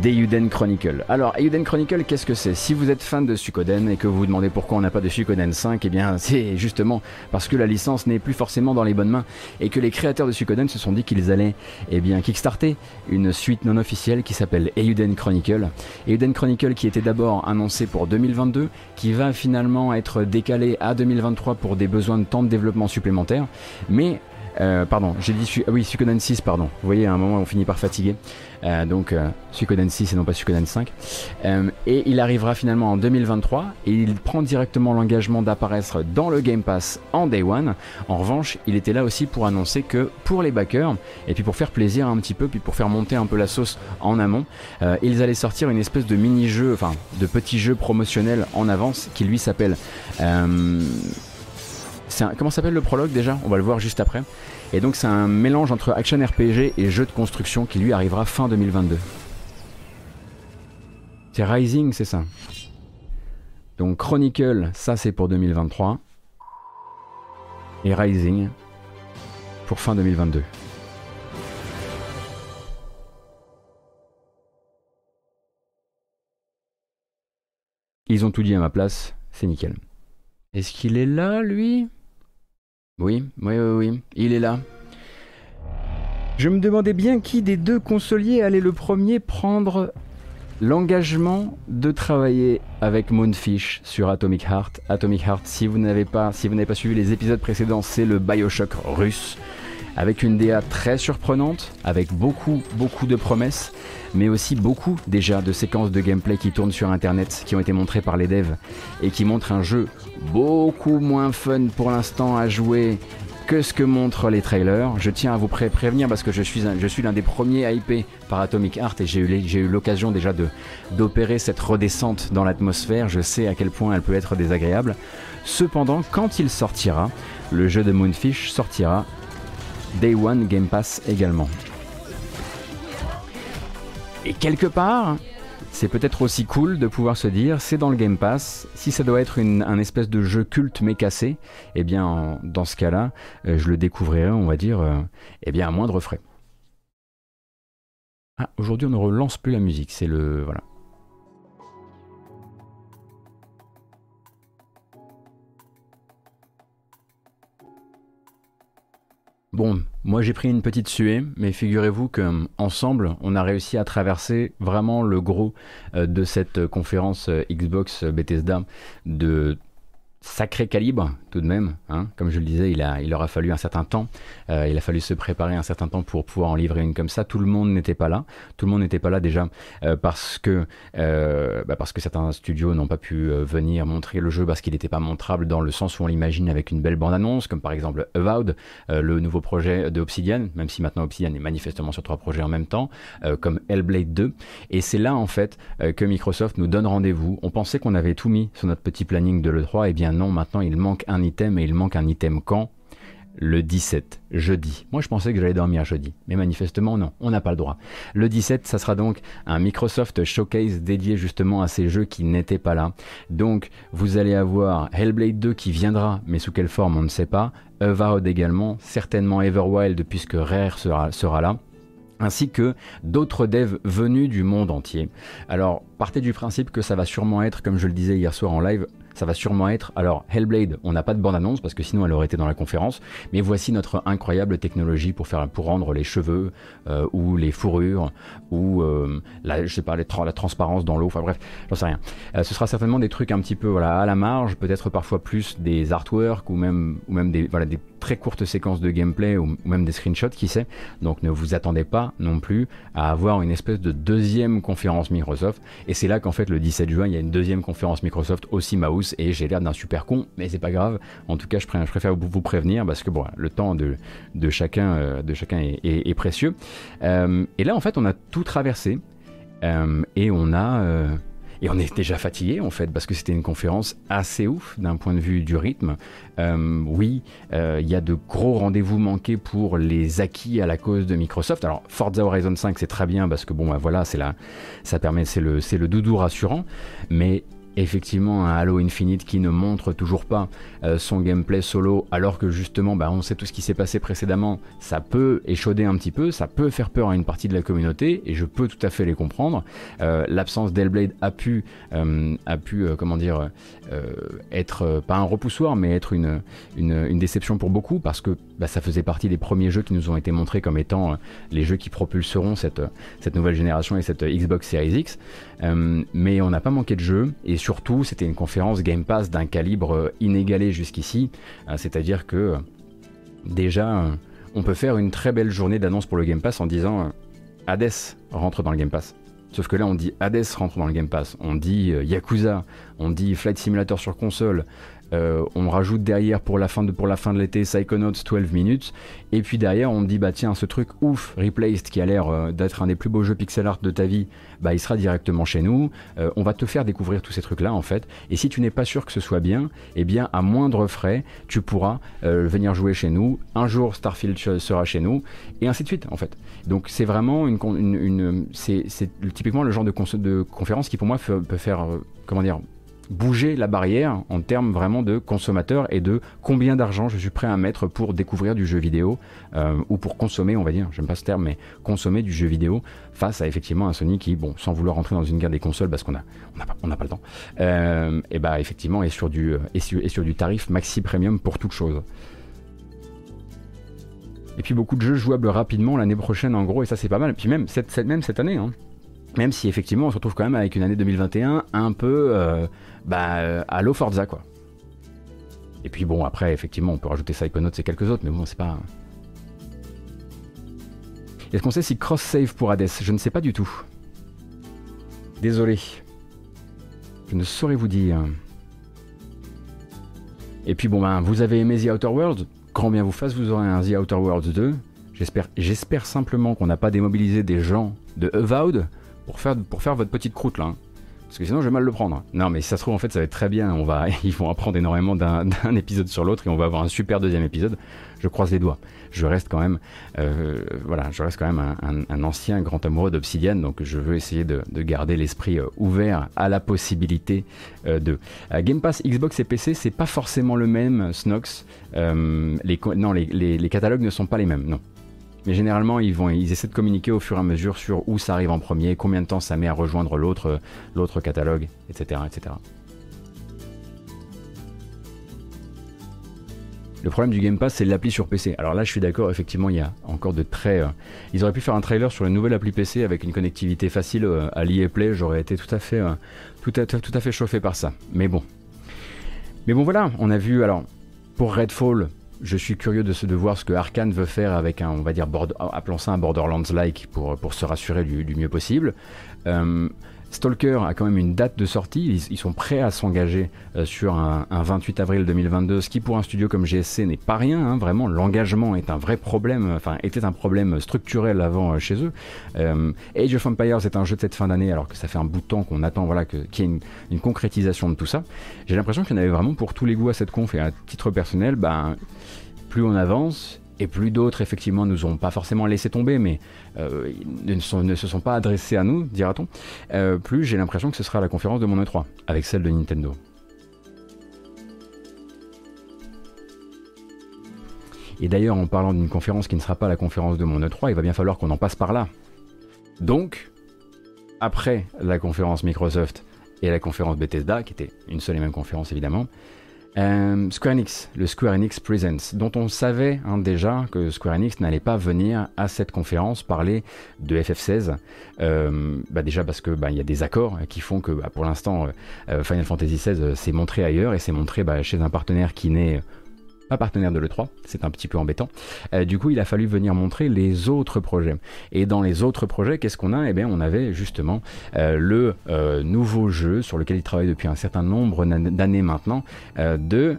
d'Euden Chronicle. Alors, Euden Chronicle, qu'est-ce que c'est? Si vous êtes fan de Suikoden et que vous vous demandez pourquoi on n'a pas de Suikoden 5, eh bien, c'est justement parce que la licence n'est plus forcément dans les bonnes mains et que les créateurs de Suikoden se sont dit qu'ils allaient, eh bien, kickstarter une suite non officielle qui s'appelle Euden Chronicle. Euden Chronicle qui était d'abord annoncé pour 2022, qui va finalement être décalé à 2023 pour des besoins de temps de développement supplémentaires, mais euh, pardon, j'ai dit ah oui, Suikoden 6, pardon. Vous voyez, à un moment, on finit par fatiguer. Euh, donc, euh, Suikoden 6 et non pas Suikoden 5. et il arrivera finalement en 2023 et il prend directement l'engagement d'apparaître dans le Game Pass en Day One. En revanche, il était là aussi pour annoncer que pour les backers, et puis pour faire plaisir un petit peu, puis pour faire monter un peu la sauce en amont, ils allaient sortir une espèce de mini-jeu, enfin, de petit jeu promotionnel en avance qui lui s'appelle comment s'appelle le prologue déjà? On va le voir juste après. Et donc c'est un mélange entre action RPG et jeu de construction qui lui arrivera fin 2022. C'est Rising, c'est ça. Donc Chronicle, ça c'est pour 2023. Et Rising pour fin 2022. Ils ont tout dit à ma place, c'est nickel. Est-ce qu'il est là, lui? Oui, oui, oui, il est là. Je me demandais bien qui des deux consoliers allait le premier prendre l'engagement de travailler avec Moonfish sur Atomic Heart. Atomic Heart, si vous n'avez pas, si vous n'avez pas suivi les épisodes précédents, c'est le Bioshock russe avec une DA très surprenante, avec beaucoup, beaucoup de promesses, mais aussi beaucoup déjà de séquences de gameplay qui tournent sur internet, qui ont été montrées par les devs, et qui montrent un jeu beaucoup moins fun pour l'instant à jouer que ce que montrent les trailers. Je tiens à vous prévenir parce que je suis, l'un des premiers hypés par Atomic Heart et j'ai eu, l'occasion déjà d'opérer cette redescente dans l'atmosphère. Je sais à quel point elle peut être désagréable. Cependant, quand il sortira, le jeu de Moonfish sortira Day One Game Pass également. Et quelque part, c'est peut-être aussi cool de pouvoir se dire, c'est dans le Game Pass, si ça doit être un espèce de jeu culte mais cassé, eh bien dans ce cas-là, euh, je le découvrirai, on va dire, euh, eh bien à moindre frais. Ah, aujourd'hui on ne relance plus la musique, c'est le... Voilà. Bon, moi j'ai pris une petite suée, mais figurez-vous qu'ensemble, on a réussi à traverser vraiment le gros euh, de cette conférence euh, Xbox Bethesda de sacré calibre tout de même. Hein. Comme je le disais, il, a, il aura fallu un certain temps. Euh, il a fallu se préparer un certain temps pour pouvoir en livrer une comme ça. Tout le monde n'était pas là. Tout le monde n'était pas là déjà euh, parce que euh, bah parce que certains studios n'ont pas pu venir montrer le jeu parce qu'il n'était pas montrable dans le sens où on l'imagine avec une belle bande annonce, comme par exemple Avowed, le nouveau projet de Obsidian, même si maintenant Obsidian est manifestement sur trois projets en même temps, comme Hellblade 2. Et c'est là en fait que Microsoft nous donne rendez-vous. On pensait qu'on avait tout mis sur notre petit planning de l'E3, et eh non, maintenant il manque un item et il manque un item quand le 17, jeudi. Moi, je pensais que j'allais dormir jeudi, mais manifestement, non, on n'a pas le droit. Le 17, ça sera donc un Microsoft Showcase dédié justement à ces jeux qui n'étaient pas là. Donc, vous allez avoir Hellblade 2 qui viendra, mais sous quelle forme, on ne sait pas. Avowed également, certainement Everwild, puisque Rare sera là ainsi que d'autres devs venus du monde entier. Alors, partez du principe que ça va sûrement être, comme je le disais hier soir en live, ça va sûrement être. Alors, Hellblade, on n'a pas de bande-annonce parce que sinon elle aurait été dans la conférence. Mais voici notre incroyable technologie pour, faire, pour rendre les cheveux euh, ou les fourrures ou euh, la, je sais pas, la transparence dans l'eau. Enfin bref, j'en sais rien. Euh, ce sera certainement des trucs un petit peu voilà, à la marge, peut-être parfois plus des artworks ou même, ou même des, voilà, des très courtes séquences de gameplay ou, même des screenshots, qui sait. Donc ne vous attendez pas non plus à avoir une espèce de deuxième conférence Microsoft. Et c'est là qu'en fait le 17 juin, il y a une deuxième conférence Microsoft aussi mouse et j'ai l'air d'un super con, mais c'est pas grave. En tout cas, je préfère vous prévenir parce que bon, le temps de, euh, chacun est, précieux. Euh, et là, en fait, on a tout traversé euh, et on a et on est déjà fatigué en fait, parce que c'était une conférence assez ouf d'un point de vue du rythme. Euh, oui, euh, il y a de gros rendez-vous manqués pour les acquis à la cause de Microsoft. Alors Forza Horizon 5 c'est très bien parce que bon bah, voilà, c'est là, ça permet, c'est le, c'est le doudou rassurant, mais effectivement un Halo Infinite qui ne montre toujours pas euh, son gameplay solo alors que justement bah, on sait tout ce qui s'est passé précédemment. Ça peut échauder un petit peu ça peut faire peur à une partie de la communauté et je peux tout à fait les comprendre. Euh, l'absence d'Hellblade a pu euh, a pu comment dire être pas un repoussoir mais être une, une, déception pour beaucoup parce que bah, ça faisait partie des premiers jeux qui nous ont été montrés comme étant les jeux qui propulseront cette, cette nouvelle génération et cette Xbox Series X mais on n'a pas manqué de jeux et surtout, c'était une conférence Game Pass d'un calibre euh, inégalé jusqu'ici. Euh, c'est-à-dire que euh, déjà, on peut faire une très belle journée d'annonce pour le Game Pass en disant Hades rentre dans le Game Pass. Sauf que là, on dit Hades rentre dans le Game Pass, on dit Yakuza, on dit Flight Simulator sur console, euh, on rajoute derrière pour la fin de, pour la fin de l'été Psychonauts 12 minutes. Et puis derrière, on dit bah tiens, ce truc ouf, Replaced, qui a l'air euh, d'être un des plus beaux jeux pixel art de ta vie, bah il sera directement chez nous. Euh, on va te faire découvrir tous ces trucs-là en fait. Et si tu n'es pas sûr que ce soit bien, eh bien à moindre frais, tu pourras venir jouer chez nous. Un jour, Starfield sera chez nous, et ainsi de suite en fait. Donc c'est vraiment une, c'est typiquement le genre de, de conférence qui pour moi peut faire comment dire bouger la barrière en termes vraiment de consommateur et de combien d'argent je suis prêt à mettre pour découvrir du jeu vidéo euh, ou pour consommer, on va dire, j'aime pas ce terme, mais consommer du jeu vidéo face à effectivement un Sony qui, bon, sans vouloir rentrer dans une guerre des consoles parce qu'on a, on n'a pas, on pas le temps, euh, et bah effectivement est sur du, est sur, sur du tarif maxi premium pour toute chose. Et puis beaucoup de jeux jouables rapidement l'année prochaine en gros, et ça c'est pas mal. Et puis même cette, même cette année, hein. même si effectivement on se retrouve quand même avec une année 2021 un peu euh, bah, euh, Halo Forza quoi. Et puis bon, après, effectivement, on peut rajouter Psychonauts et quelques autres, mais bon, c'est pas. Est-ce qu'on sait si cross-save pour Hades? Je ne sais pas du tout. Désolé. Je ne saurais vous dire. Et puis bon, ben, vous avez aimé The Outer Worlds? Grand bien vous fasse, vous aurez un The Outer Worlds 2. J'espère, simplement qu'on n'a pas démobilisé des gens de Avowed pour faire, pour faire votre petite croûte là. Hein. Parce que sinon, je vais mal le prendre. Non, mais si ça se trouve, en fait, ça va être très bien. On va, ils vont apprendre énormément d'un épisode sur l'autre et on va avoir un super deuxième épisode. Je croise les doigts. Je reste quand même, euh, voilà, je reste quand même un, ancien grand amoureux d'Obsidian, donc je veux essayer de, garder l'esprit euh, ouvert à la possibilité euh, de. Game Pass Xbox et PC, c'est pas forcément le même, Snox. non, les catalogues ne sont pas les mêmes, non. Mais généralement, ils, vont, ils essaient de communiquer au fur et à mesure sur où ça arrive en premier, combien de temps ça met à rejoindre l'autre, l'autre catalogue, etc., etc. Le problème du Game Pass, c'est l'appli sur PC. Alors là, je suis d'accord, effectivement, il y a encore de très. Euh, ils auraient pu faire un trailer sur une nouvelle appli PC avec une connectivité facile euh, à l'EA Play. J'aurais été tout à fait, euh, tout, à, tout à fait chauffé par ça. Mais bon. Mais bon, voilà, on a vu. Alors, pour Redfall, je suis curieux de, voir ce que Arkane veut faire avec un, on va dire, appelons ça un Borderlands-like pour, pour se rassurer du, mieux possible. Euh, Stalker a quand même une date de sortie, ils, sont prêts à s'engager euh, sur un, 28 avril 2022, ce qui pour un studio comme GSC n'est pas rien, hein, vraiment l'engagement est un vrai problème, enfin était un problème structurel avant euh, chez eux. Age of Empires est un jeu de cette fin d'année alors que ça fait un bout de temps qu'on attend voilà, qu'il y ait une, une, concrétisation de tout ça. J'ai l'impression qu'il y en avait vraiment pour tous les goûts à cette conf et à titre personnel, ben plus on avance, et plus d'autres effectivement nous ont pas forcément laissé tomber, mais euh, ne, se sont pas adressés à nous, dira-t-on, euh, plus j'ai l'impression que ce sera la conférence de mon E3, avec celle de Nintendo. Et d'ailleurs, en parlant d'une conférence qui ne sera pas la conférence de mon E3, il va bien falloir qu'on en passe par là. Donc, après la conférence Microsoft et la conférence Bethesda, qui était une seule et même conférence évidemment. Euh, Square Enix, le Square Enix Presents, dont on savait hein, déjà que Square Enix n'allait pas venir à cette conférence parler de FF16. Euh, bah déjà parce que bah, il y a des accords qui font que bah, pour l'instant euh, Final Fantasy XVI s'est montré ailleurs et s'est montré bah, chez un partenaire qui n'est partenaire de l'E3, c'est un petit peu embêtant. Euh, du coup, il a fallu venir montrer les autres projets. Et dans les autres projets, qu'est-ce qu'on a? Eh bien, on avait justement euh, le euh, nouveau jeu sur lequel il travaille depuis un certain nombre d'années maintenant de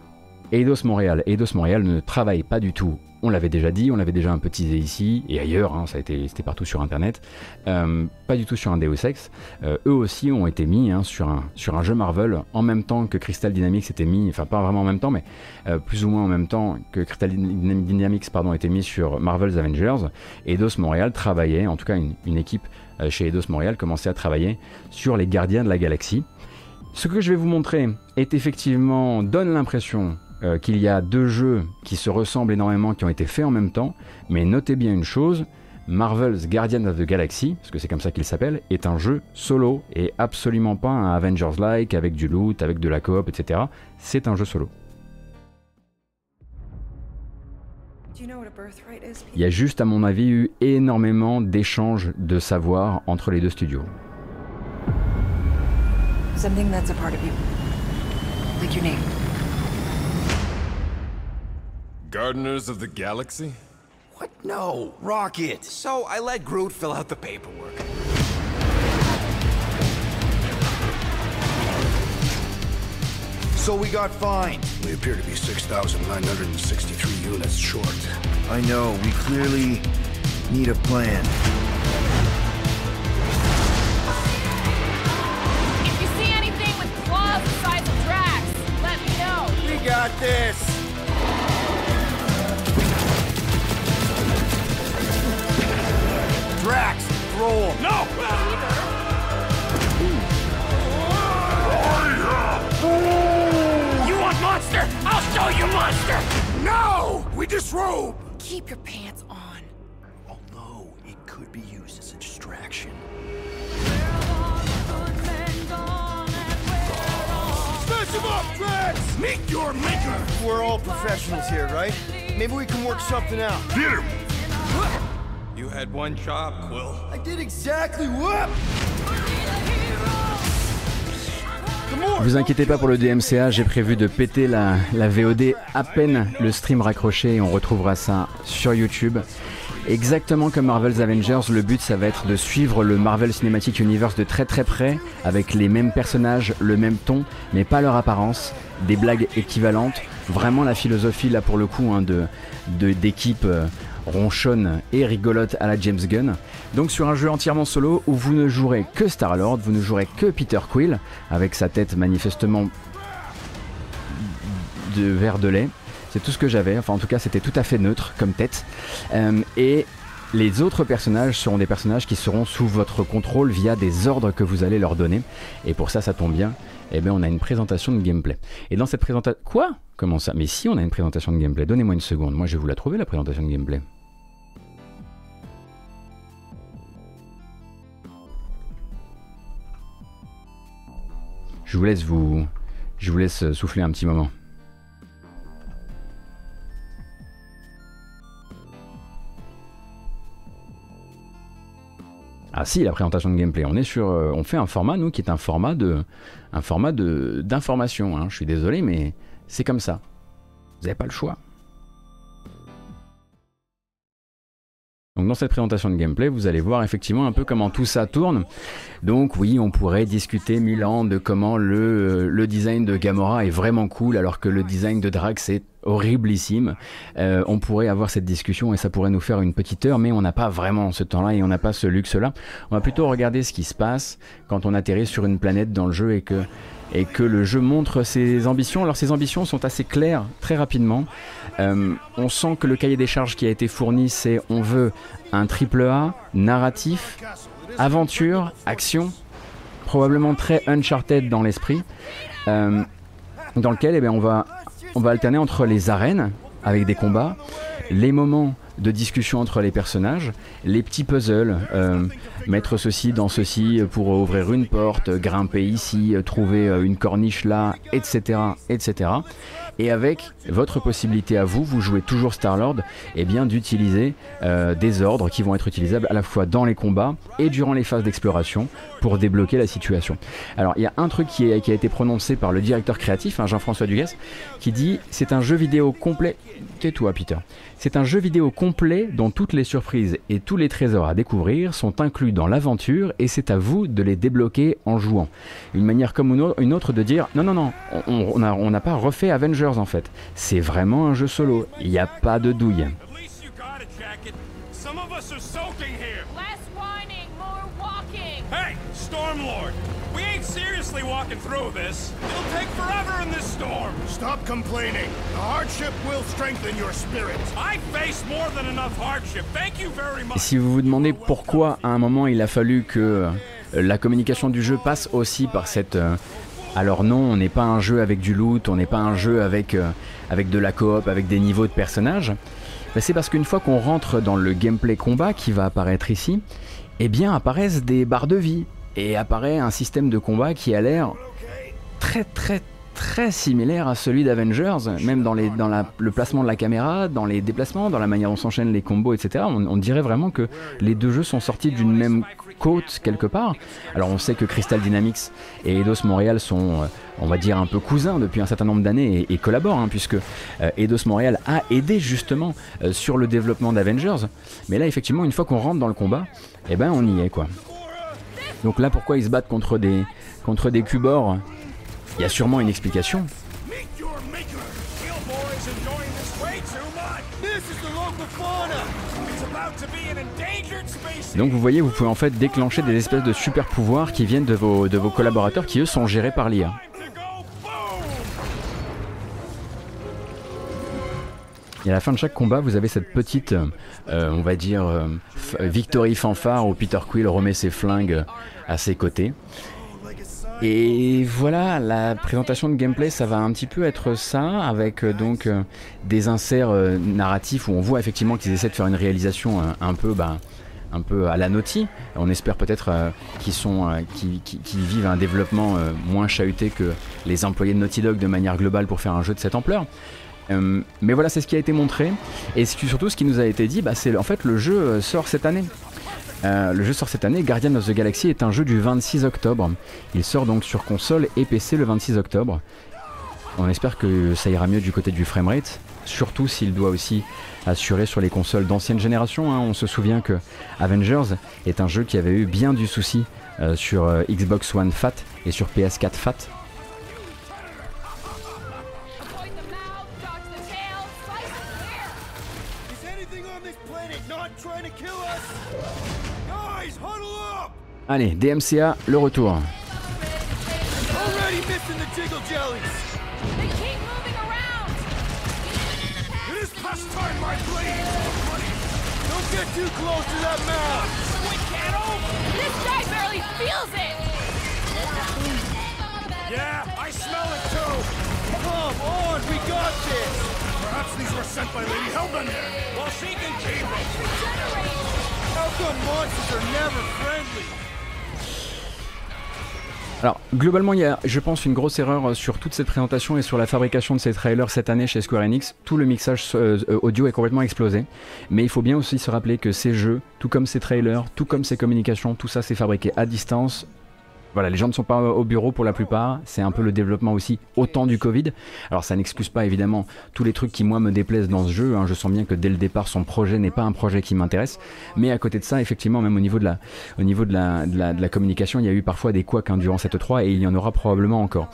Eidos Montréal. Eidos Montréal ne travaille pas du tout on l'avait déjà dit, on l'avait déjà un peu teasé ici et ailleurs, hein, ça a été, c'était partout sur internet, euh, pas du tout sur un Deus Ex. Euh, eux aussi ont été mis hein, sur, un, jeu Marvel en même temps que Crystal Dynamics était mis, enfin pas vraiment en même temps, mais euh, plus ou moins en même temps que Crystal Dynamics pardon, était mis sur Marvel's Avengers. Eidos Montréal travaillait, en tout cas une, une équipe chez Eidos Montréal commençait à travailler sur les Gardiens de la Galaxie. Ce que je vais vous montrer est effectivement donne l'impression euh, qu'il y a deux jeux qui se ressemblent énormément, qui ont été faits en même temps, mais notez bien une chose, Marvel's Guardian of the Galaxy, parce que c'est comme ça qu'il s'appelle, est un jeu solo et absolument pas un Avengers-like avec du loot, avec de la coop, etc. C'est un jeu solo. Il y a juste, à mon avis, eu énormément d'échanges de savoir entre les deux studios. Something that's a part of you. Like your name. Gardeners of the Galaxy? What? No, Rocket. So I let Groot fill out the paperwork. So we got fined. We appear to be 6,963 units short. I know, we clearly need a plan. If you see anything with claws the size of Drax, let me know. We got this! Drax, roll. No! You want monster? I'll show you monster! No! We disrobe! Keep your pants on. Although it could be used as a distraction. Smash him up, Drax! Meet your maker! We're all professionals here, right? Maybe we can work something out. Get him! Had one job, Quill. I did exactly what? Vous inquiétez pas pour le DMCA, j'ai prévu de péter la, la, VOD à peine le stream raccroché et on retrouvera ça sur YouTube. Exactement comme Marvel's Avengers, le but ça va être de suivre le Marvel Cinematic Universe de très très près, avec les mêmes personnages, le même ton, mais pas leur apparence, des blagues équivalentes, vraiment la philosophie là pour le coup hein, de d'équipe euh, ronchonne et rigolote à la James Gunn. Donc sur un jeu entièrement solo où vous ne jouerez que Star-Lord, vous ne jouerez que Peter Quill, avec sa tête manifestement de verre de lait. C'est tout ce que j'avais, enfin en tout cas c'était tout à fait neutre comme tête. Euh, et les autres personnages seront des personnages qui seront sous votre contrôle via des ordres que vous allez leur donner. Et pour ça, ça tombe bien. Eh bien, on a une présentation de gameplay. Et dans cette présentation... Quoi? Comment ça? Mais si, on a une présentation de gameplay. Donnez-moi une seconde. Moi, je vais vous la trouver, la présentation de gameplay. Je vous laisse vous... Je vous laisse souffler un petit moment. Ah si, la présentation de gameplay. On est sur, euh, on fait un format nous qui est un format de, un format de d'information. Hein. Je suis désolé, mais c'est comme ça. Vous n'avez pas le choix. Donc dans cette présentation de gameplay, vous allez voir effectivement un peu comment tout ça tourne. Donc oui, on pourrait discuter mille ans de comment le, le design de Gamora est vraiment cool alors que le design de Drax est horriblissime. Euh, on pourrait avoir cette discussion et ça pourrait nous faire une petite heure, mais on n'a pas vraiment ce temps-là et on n'a pas ce luxe-là. On va plutôt regarder ce qui se passe quand on atterrit sur une planète dans le jeu et que et que le jeu montre ses ambitions. Alors ses ambitions sont assez claires très rapidement. Euh, on sent que le cahier des charges qui a été fourni, c'est on veut un triple A, narratif, aventure, action, probablement très Uncharted dans l'esprit, euh, dans lequel eh bien, on, va, on va alterner entre les arènes avec des combats, les moments de discussion entre les personnages, les petits puzzles, euh, mettre ceci dans ceci pour ouvrir une porte, grimper ici, trouver une corniche là, etc., etc et avec votre possibilité à vous, vous jouez toujours Star-Lord, et eh bien d'utiliser euh, des ordres qui vont être utilisables à la fois dans les combats et durant les phases d'exploration pour débloquer la situation. Alors il y a un truc qui, a été prononcé par le directeur créatif, hein, Jean-François Dugas, qui dit c'est un jeu vidéo complet. Tais-toi Peter. C'est un jeu vidéo complet dont toutes les surprises et tous les trésors à découvrir sont inclus dans l'aventure et c'est à vous de les débloquer en jouant. Une manière comme une autre de dire non non non, on n'a pas refait Avengers en fait. C'est vraiment un jeu solo, il n'y a pas de douille. Hey, Stormlord! Seriously walking through this. It'll take forever in this storm. Stop complaining. The hardship will strengthen your spirit. I face more than enough hardship. Thank you very much. Et si vous vous demandez pourquoi à un moment il a fallu que euh, la communication du jeu passe aussi par cette euh, alors non, on n'est pas un jeu avec du loot, on n'est pas un jeu avec, euh, avec de la coop, avec des niveaux de personnages. Bah, c'est parce qu'une fois qu'on rentre dans le gameplay combat qui va apparaître ici, eh bien apparaissent des barres de vie et apparaît un système de combat qui a l'air très très très similaire à celui d'Avengers, même dans, le placement de la caméra, dans les déplacements, dans la manière dont s'enchaînent les combos, etc. On, dirait vraiment que les deux jeux sont sortis d'une même côte quelque part. Alors on sait que Crystal Dynamics et Eidos Montréal sont, euh, on va dire, un peu cousins depuis un certain nombre d'années et, collaborent, hein, puisque euh, Eidos Montréal a aidé justement euh, sur le développement d'Avengers. Mais là, effectivement, une fois qu'on rentre dans le combat, eh ben on y est quoi. Donc là, pourquoi ils se battent contre des, contre des cubors Il y a sûrement une explication. Donc vous voyez, vous pouvez en fait déclencher des espèces de super pouvoirs qui viennent de vos, de vos collaborateurs qui eux sont gérés par l'IA. Et à la fin de chaque combat, vous avez cette petite, euh, on va dire, euh, victory fanfare où Peter Quill remet ses flingues à ses côtés. Et voilà, la présentation de gameplay, ça va un petit peu être ça, avec euh, donc des inserts narratifs où on voit effectivement qu'ils essaient de faire une réalisation un peu, bah, un peu à la Naughty. On espère peut-être qu'ils sont, vivent un développement moins chahuté que les employés de Naughty Dog de manière globale pour faire un jeu de cette ampleur. Euh, mais voilà, c'est ce qui a été montré. Et surtout, ce qui nous a été dit, bah, c'est en fait le jeu euh, sort cette année. Euh, le jeu sort cette année. Guardian of the Galaxy est un jeu du 26 octobre. Il sort donc sur console et PC le 26 octobre. On espère que ça ira mieux du côté du framerate, surtout s'il doit aussi assurer sur les consoles d'ancienne génération. Hein. On se souvient que Avengers est un jeu qui avait eu bien du souci sur Xbox One Fat et sur PS4 Fat. She can keep it! How come monsters are never friendly? Alors, globalement, il y a, je pense, une grosse erreur sur toute cette présentation et sur la fabrication de ces trailers cette année chez Square Enix. Tout le mixage euh, audio est complètement explosé. Mais il faut bien aussi se rappeler que ces jeux, tout comme ces trailers, tout comme ces communications, tout ça c'est fabriqué à distance, voilà, les gens ne sont pas au bureau pour la plupart. C'est un peu le développement aussi autant du Covid. Alors ça n'excuse pas évidemment tous les trucs qui moi me déplaisent dans ce jeu. Hein. Je sens bien que dès le départ son projet n'est pas un projet qui m'intéresse. Mais à côté de ça, effectivement, même au niveau de la, communication, il y a eu parfois des couacs hein, durant cette 3 et il y en aura probablement encore.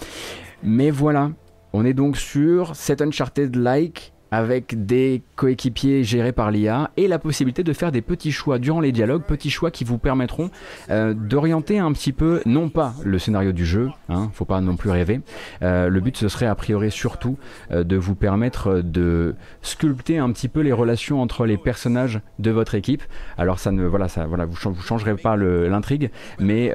Mais voilà, on est donc sur cet Uncharted-like avec des coéquipiers gérés par l'IA et la possibilité de faire des petits choix durant les dialogues, petits choix qui vous permettront euh, d'orienter un petit peu, non pas le scénario du jeu, hein, faut pas non plus rêver. Euh, le but ce serait a priori surtout euh, de vous permettre de sculpter un petit peu les relations entre les personnages de votre équipe. Alors ça ne, voilà, ça, voilà, vous, vous changerez pas l'intrigue, mais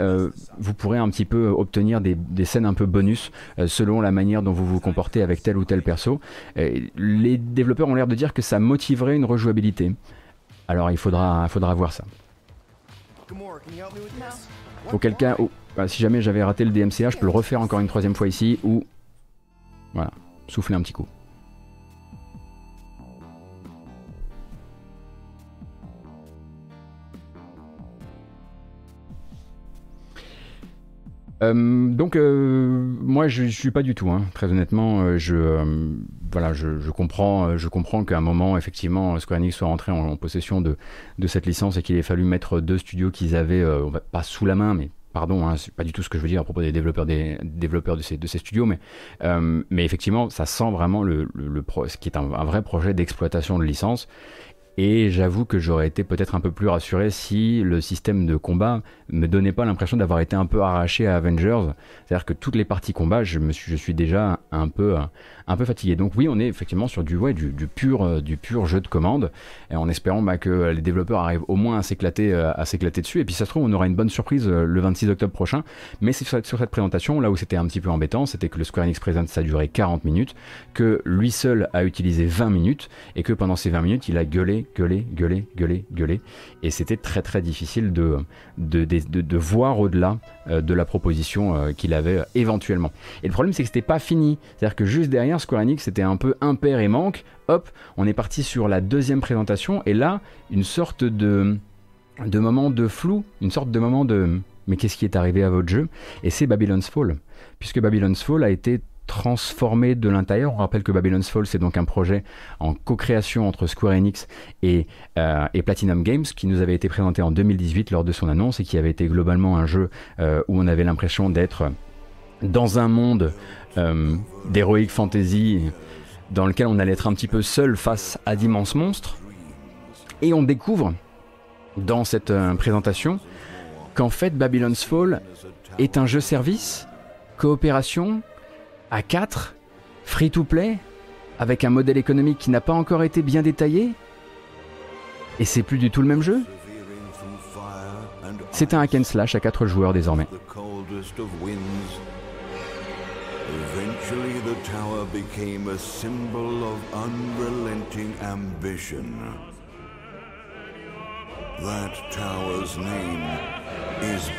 vous pourrez un petit peu obtenir des, scènes un peu bonus selon la manière dont vous vous comportez avec tel ou tel perso. Développeurs ont l'air de dire que ça motiverait une rejouabilité. Alors il faudra, faudra voir ça. Auquel cas, oh, bah, si jamais j'avais raté le DMCA, je peux le refaire encore une troisième fois ici ou voilà, souffler un petit coup. Euh, donc euh, moi je, je, suis pas du tout, hein. très honnêtement, euh, je voilà, je, comprends, je comprends qu'à un moment effectivement Square Enix soit rentré en, possession de, de, cette licence et qu'il ait fallu mettre deux studios qu'ils avaient pas sous la main, mais pardon, hein, c'est pas du tout ce que je veux dire à propos des développeurs des, développeurs de ces, de ces studios, mais mais effectivement ça sent vraiment le, le, ce qui est un vrai projet d'exploitation de licence. Et j'avoue que j'aurais été peut-être un peu plus rassuré si le système de combat me donnait pas l'impression d'avoir été un peu arraché à Avengers. C'est-à-dire que toutes les parties combat, je, me suis, je suis déjà un peu, un peu fatigué. Donc oui, on est effectivement sur du, ouais, du, pur, euh, du pur jeu de commande, en espérant bah, que les développeurs arrivent au moins à s'éclater, euh, à s'éclater dessus. Et puis ça se trouve, on aura une bonne surprise euh, le 26 octobre prochain. Mais c'est sur, cette présentation, là où c'était un petit peu embêtant, c'était que le Square Enix Present, ça duré 40 minutes, que lui seul a utilisé 20 minutes, et que pendant ces 20 minutes, il a gueulé, gueulé, gueulé, gueulé, gueulé. Et c'était très très difficile de, voir au-delà de la proposition qu'il avait éventuellement. Et le problème, c'est que c'était pas fini. C'est-à-dire que juste derrière, Square Enix c'était un peu impair et manque. Hop, on est parti sur la deuxième présentation et là, une sorte de, de moment de flou, une sorte de moment de mais qu'est-ce qui est arrivé à votre jeu? Et c'est Babylon's Fall, puisque Babylon's Fall a été transformé de l'intérieur. On rappelle que Babylon's Fall, c'est donc un projet en co-création entre Square Enix et, euh, et, Platinum Games qui nous avait été présenté en 2018 lors de son annonce et qui avait été globalement un jeu euh, où on avait l'impression d'être dans un monde euh, d'heroic fantasy dans lequel on allait être un petit peu seul face à d'immenses monstres. Et on découvre dans cette euh, présentation qu'en fait Babylon's Fall est un jeu service, coopération, à 4, free to play, avec un modèle économique qui n'a pas encore été bien détaillé. Et c'est plus du tout le même jeu. C'est un hack slash à 4 joueurs désormais. Eventually, the tower became a symbol of unrelenting ambition. That tower's name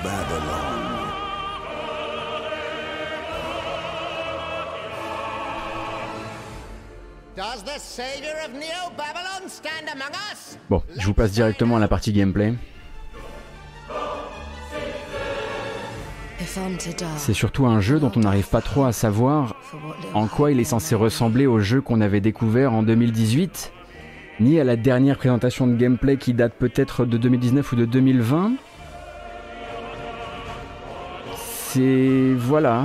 Babylon. Bon, je vous passe directement à la partie gameplay. C'est surtout un jeu dont on n'arrive pas trop à savoir en quoi il est censé ressembler au jeu qu'on avait découvert en 2018, ni à la dernière présentation de gameplay qui date peut-être de 2019 ou de 2020. C'est... voilà.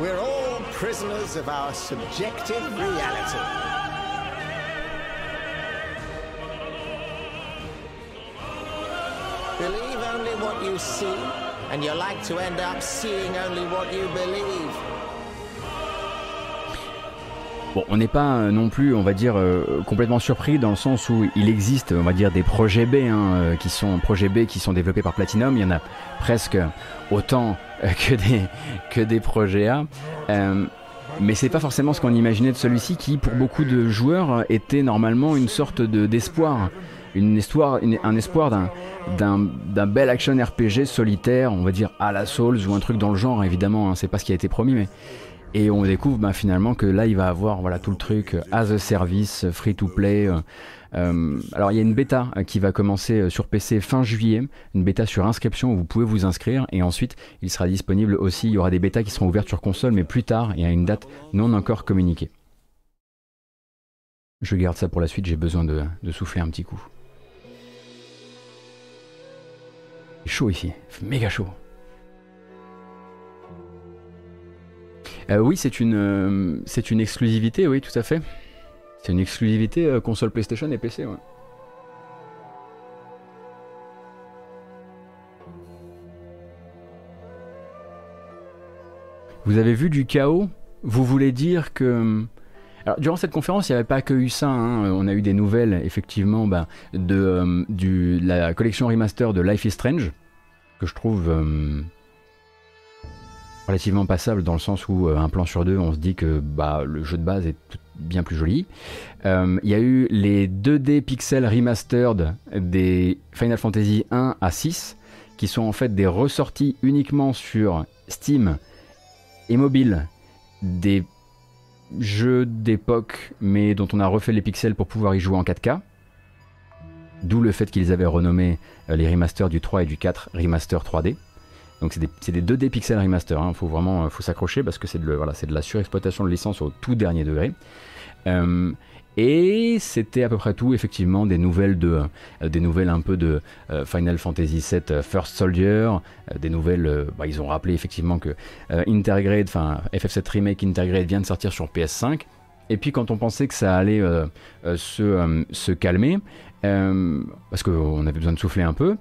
We're all prisoners of our subjective reality. Believe only what you see, and you're like to end up seeing only what you believe. Bon, on n'est pas euh, non plus, on va dire, euh, complètement surpris dans le sens où il existe, on va dire, des projets B hein, euh, qui sont projets B qui sont développés par Platinum. Il y en a presque autant que des que des projets A. mais c'est pas forcément ce qu'on imaginait de celui-ci qui, pour beaucoup de joueurs, était normalement une sorte de d'espoir une histoire, un espoir d'un bel action RPG solitaire, on va dire à la Souls ou un truc dans le genre, évidemment, hein, c'est pas ce qui a été promis, mais. Et on découvre bah, finalement que là il va avoir tout le truc euh, as a service, free to play. Euh, euh, alors il y a une bêta qui va commencer sur PC fin juillet, une bêta sur inscription où vous pouvez vous inscrire et ensuite il sera disponible aussi, il y aura des bêtas qui seront ouvertes sur console mais plus tard et à une date non encore communiquée. Je garde ça pour la suite, j'ai besoin de souffler un petit coup. chaud ici, méga chaud. Euh, oui, c'est une, euh, c'est une exclusivité, oui, tout à fait. C'est une exclusivité euh, console PlayStation et PC, ouais. Vous avez vu du chaos? Vous voulez dire que alors, durant cette conférence, il n'y avait pas que eu ça. Hein. On a eu des nouvelles, effectivement, bah, de, la collection remaster de Life is Strange. que je trouve relativement passable dans le sens où un plan sur deux, on se dit que bah, le jeu de base est bien plus joli. Il y a eu les 2D pixels remastered des Final Fantasy 1 à 6, qui sont en fait des ressorties uniquement sur Steam et mobile des jeux d'époque, mais dont on a refait les pixels pour pouvoir y jouer en 4K. D'où le fait qu'ils avaient renommé euh, les remasters du 3 et du 4 remaster 3D. Donc c'est des, 2D pixels remaster, hein. faut vraiment euh, faut s'accrocher parce que c'est de, voilà, de la surexploitation de licence au tout dernier degré. Euh, et c'était à peu près tout, effectivement, des nouvelles, de, euh, des nouvelles un peu de Final Fantasy VII First Soldier, des nouvelles, bah, ils ont rappelé effectivement que Intergrade, enfin FF7 Remake Intergrade vient de sortir sur PS5. Et puis quand on pensait que ça allait se, se, calmer, parce qu'on avait besoin de souffler un peu,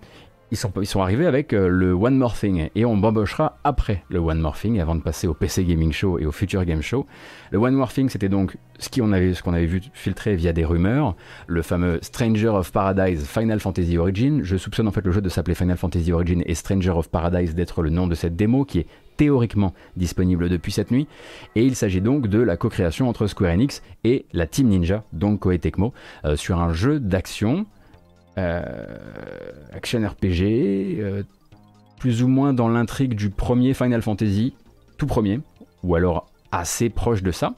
ils sont, arrivés avec euh, le One More Thing et on bambochera après le One More Thing avant de passer au PC Gaming Show et au Future Game Show. Le One More Thing c'était donc ce qu'on avait, vu filtrer via des rumeurs, le fameux Stranger of Paradise Final Fantasy Origin. Je soupçonne en fait le jeu de s'appeler Final Fantasy Origin et Stranger of Paradise d'être le nom de cette démo qui est théoriquement disponible depuis cette nuit. Et il s'agit donc de la co-création entre Square Enix et la Team Ninja, donc Koei Tecmo, euh, sur un jeu d'action action RPG, euh, plus ou moins dans l'intrigue du premier Final Fantasy, tout premier, ou alors assez proche de ça.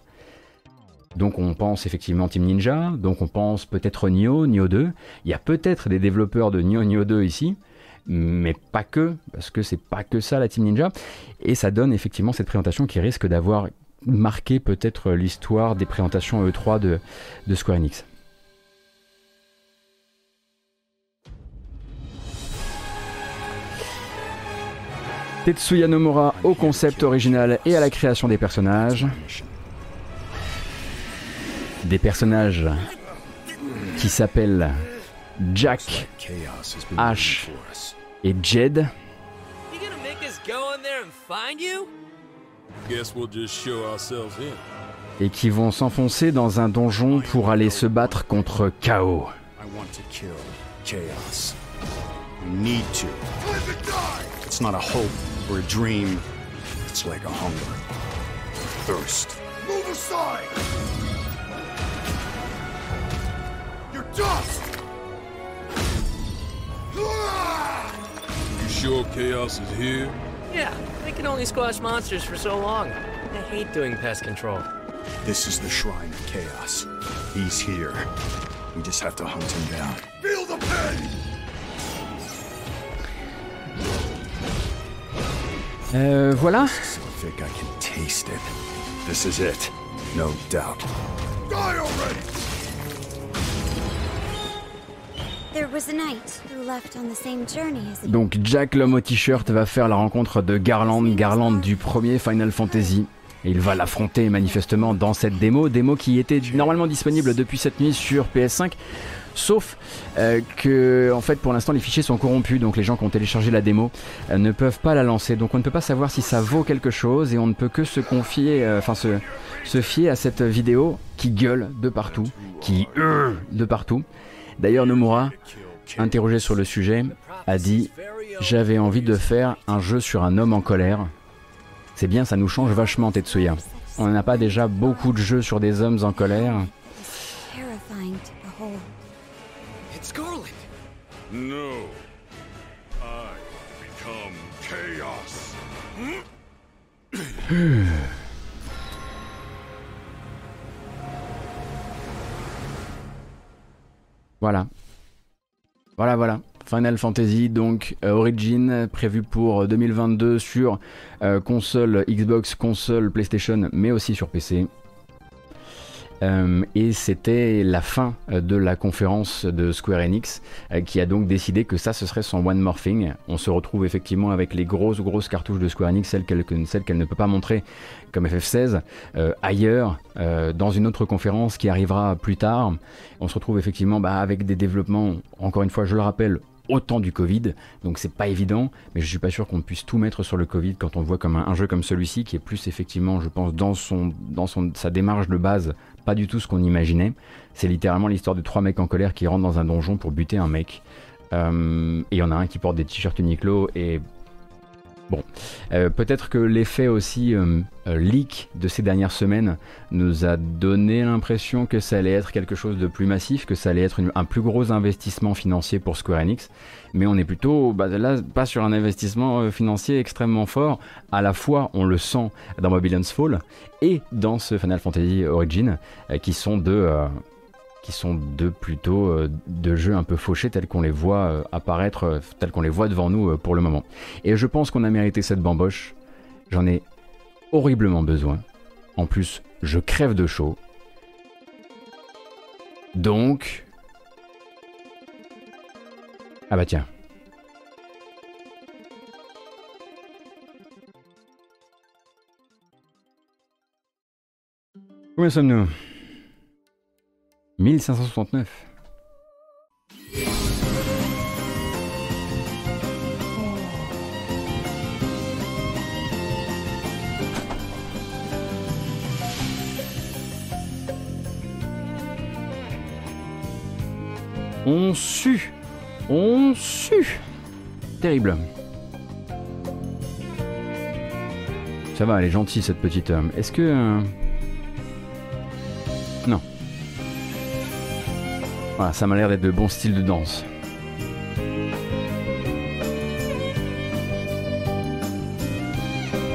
Donc on pense effectivement Team Ninja, donc on pense peut-être Nioh, Nioh 2. Il y a peut-être des développeurs de Nioh, Nioh 2 ici, mais pas que, parce que c'est pas que ça la Team Ninja. Et ça donne effectivement cette présentation qui risque d'avoir marqué peut-être l'histoire des présentations E3 de, de Square Enix. Tetsuya Nomura au concept original et à la création des personnages. Des personnages qui s'appellent Jack, Ash et Jed. Et qui vont s'enfoncer dans un donjon pour aller se battre contre Chaos. It's not a hope or a dream. It's like a hunger. Thirst. Move aside! You're dust! You sure Chaos is here? Yeah, they can only squash monsters for so long. I hate doing pest control. This is the Shrine of Chaos. He's here. We just have to hunt him down. Feel the pain! Euh, voilà. Donc Jack l'homme au t-shirt va faire la rencontre de Garland, Garland du premier Final Fantasy. Et il va l'affronter manifestement dans cette démo, démo qui était normalement disponible depuis cette nuit sur PS5. Sauf euh, que, en fait, pour l'instant, les fichiers sont corrompus, donc les gens qui ont téléchargé la démo euh, ne peuvent pas la lancer. Donc on ne peut pas savoir si ça vaut quelque chose et on ne peut que se confier, euh, enfin se, se fier à cette vidéo qui gueule de partout, qui de partout. D'ailleurs, Nomura, interrogé sur le sujet, a dit J'avais envie de faire un jeu sur un homme en colère. C'est bien, ça nous change vachement, Tetsuya. On n'a pas déjà beaucoup de jeux sur des hommes en colère. No. I become chaos. voilà. Voilà, voilà. Final Fantasy, donc euh, Origin, prévu pour 2022 sur euh, console Xbox, console PlayStation, mais aussi sur PC. Euh, et c'était la fin euh, de la conférence de Square Enix euh, qui a donc décidé que ça ce serait son One More Thing. On se retrouve effectivement avec les grosses grosses cartouches de Square Enix, celles qu'elle ne peut pas montrer comme FF16 ailleurs dans une autre conférence qui arrivera plus tard. On se retrouve effectivement bah, avec des développements, encore une fois je le rappelle, autant du Covid, donc c'est pas évident, mais je suis pas sûr qu'on puisse tout mettre sur le Covid quand on voit comme un, jeu comme celui-ci qui est plus effectivement, je pense, dans son, dans son, sa démarche de base, pas du tout ce qu'on imaginait. C'est littéralement l'histoire de trois mecs en colère qui rentrent dans un donjon pour buter un mec. et il y en a un qui porte des t-shirts Uniqlo et Bon, euh, peut-être que l'effet aussi euh, euh, leak de ces dernières semaines nous a donné l'impression que ça allait être quelque chose de plus massif, que ça allait être un plus gros investissement financier pour Square Enix. Mais on est plutôt bah, là pas sur un investissement financier extrêmement fort. À la fois, on le sent dans Babylon's Fall et dans ce Final Fantasy Origin, qui sont deux sont deux plutôt euh, de jeux un peu fauchés tels qu'on les voit euh, apparaître, euh, tels qu'on les voit devant nous pour le moment. Et je pense qu'on a mérité cette bamboche. J'en ai horriblement besoin. En plus, je crève de chaud. Donc... Ah bah tiens. Combien sommes-nous? 1569. On sue. On sue. Terrible. Ça va, elle est gentille cette petite. Euh, est-ce que... Voilà, ça m'a l'air d'être de bon style de danse.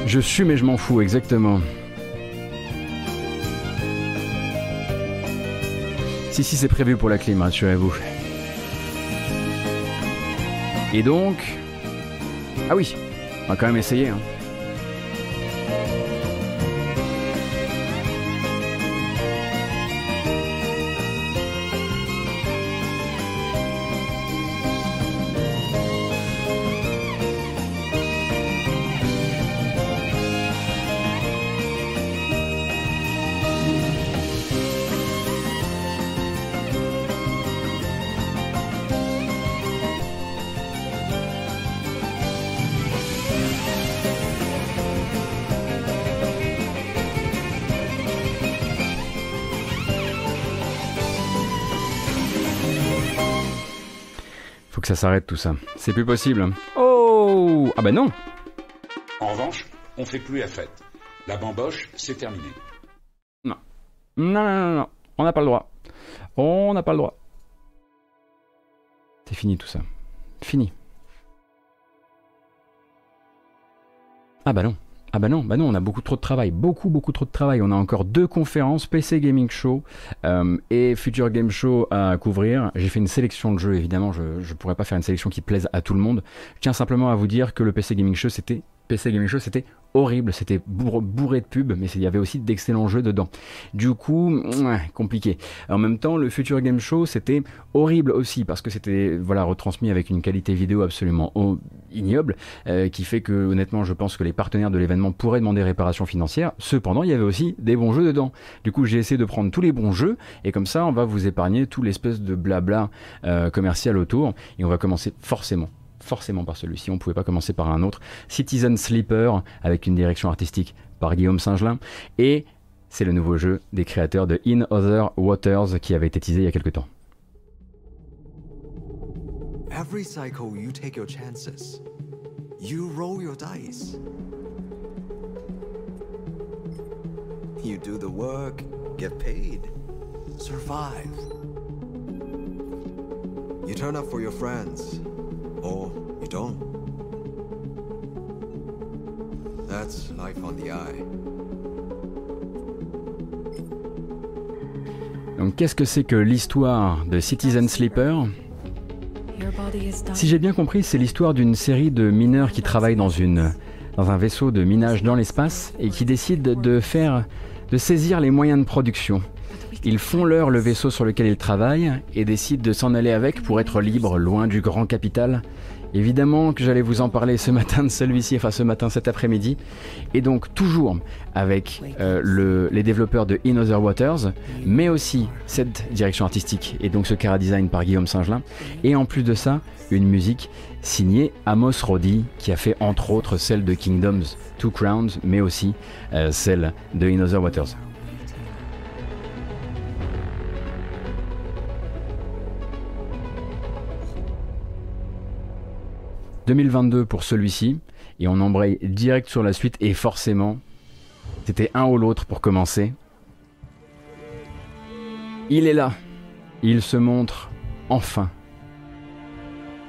Je suis mais je m'en fous, exactement. Si, si, c'est prévu pour la clim, rassurez-vous. Et donc... Ah oui, on va quand même essayer. Hein. S'arrête tout ça. C'est plus possible. Oh Ah bah non En revanche, on fait plus la fête. La bamboche, c'est terminé. Non. Non, non, non, non. On n'a pas le droit. On n'a pas le droit. C'est fini tout ça. Fini. Ah bah non. Ah bah non, bah non, on a beaucoup trop de travail, beaucoup beaucoup trop de travail. On a encore deux conférences, PC Gaming Show euh, et Future Game Show à couvrir. J'ai fait une sélection de jeux, évidemment, je ne pourrais pas faire une sélection qui plaise à tout le monde. Je tiens simplement à vous dire que le PC Gaming Show, c'était PC Gaming Show, c'était horrible, c'était bourré de pubs, mais il y avait aussi d'excellents jeux dedans. Du coup, compliqué. En même temps, le Future Game Show, c'était horrible aussi, parce que c'était voilà retransmis avec une qualité vidéo absolument ignoble, euh, qui fait que honnêtement, je pense que les partenaires de l'événement pourraient demander réparation financière. Cependant, il y avait aussi des bons jeux dedans. Du coup, j'ai essayé de prendre tous les bons jeux, et comme ça, on va vous épargner tout l'espèce de blabla euh, commercial autour, et on va commencer forcément forcément par celui-ci, on ne pouvait pas commencer par un autre. Citizen Sleeper, avec une direction artistique par Guillaume Singelin, et c'est le nouveau jeu des créateurs de In Other Waters qui avait été teasé il y a quelques temps. Every cycle you take your chances. You roll your dice. You do the work, get paid, survive. You turn up for your friends, or you don't. That's life on the eye. Donc qu'est-ce que c'est que l'histoire de Citizen Sleeper? Si j'ai bien compris, c'est l'histoire d'une série de mineurs qui travaillent dans, une, dans un vaisseau de minage dans l'espace et qui décident de faire de saisir les moyens de production. Ils font leur le vaisseau sur lequel ils travaillent et décident de s'en aller avec pour être libres loin du grand capital. Évidemment que j'allais vous en parler ce matin de celui-ci, enfin ce matin, cet après-midi. Et donc toujours avec euh, les développeurs de In Other Waters, mais aussi cette direction artistique et donc ce cara design par Guillaume Singelin. Et en plus de ça, une musique signée Amos Roddy, qui a fait entre autres celle de Kingdoms Two Crowns, mais aussi euh, celle de In Other Waters. 2022 pour celui-ci, et on embraye direct sur la suite, et forcément, c'était un ou l'autre pour commencer. Il est là, il se montre enfin.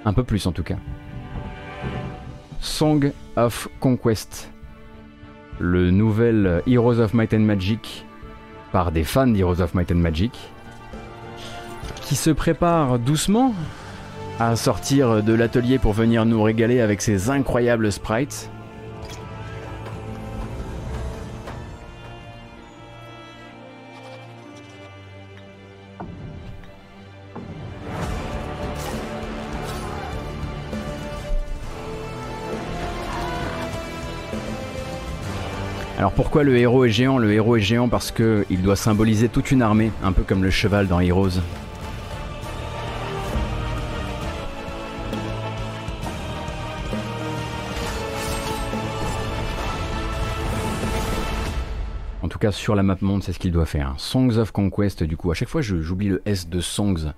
Un peu plus en tout cas. Song of Conquest, le nouvel Heroes of Might and Magic par des fans d'Heroes of Might and Magic, qui se prépare doucement à sortir de l'atelier pour venir nous régaler avec ses incroyables sprites. Alors pourquoi le héros est géant? Le héros est géant parce qu'il doit symboliser toute une armée, un peu comme le cheval dans Heroes. Sur la map monde c'est ce qu'il doit faire. Songs of Conquest du coup, à chaque fois j'oublie le S de Songs.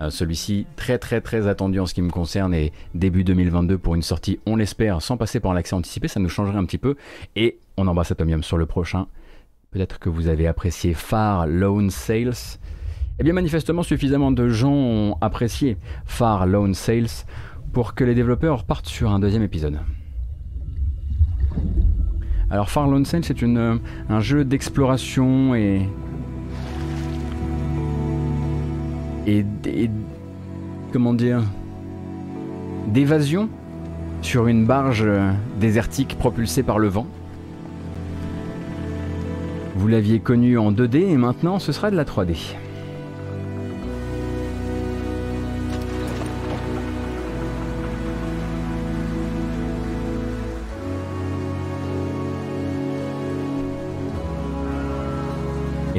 Euh, celui-ci très très très attendu en ce qui me concerne et début 2022 pour une sortie, on l'espère, sans passer par l'accès anticipé, ça nous changerait un petit peu. Et on embrasse Atomium sur le prochain. Peut-être que vous avez apprécié Far Lone Sales. Eh bien manifestement suffisamment de gens ont apprécié Far Lone Sales pour que les développeurs partent sur un deuxième épisode. Alors Far Lone c'est un jeu d'exploration et et, comment dire d'évasion sur une barge désertique propulsée par le vent. Vous l'aviez connu en 2D et maintenant ce sera de la 3D.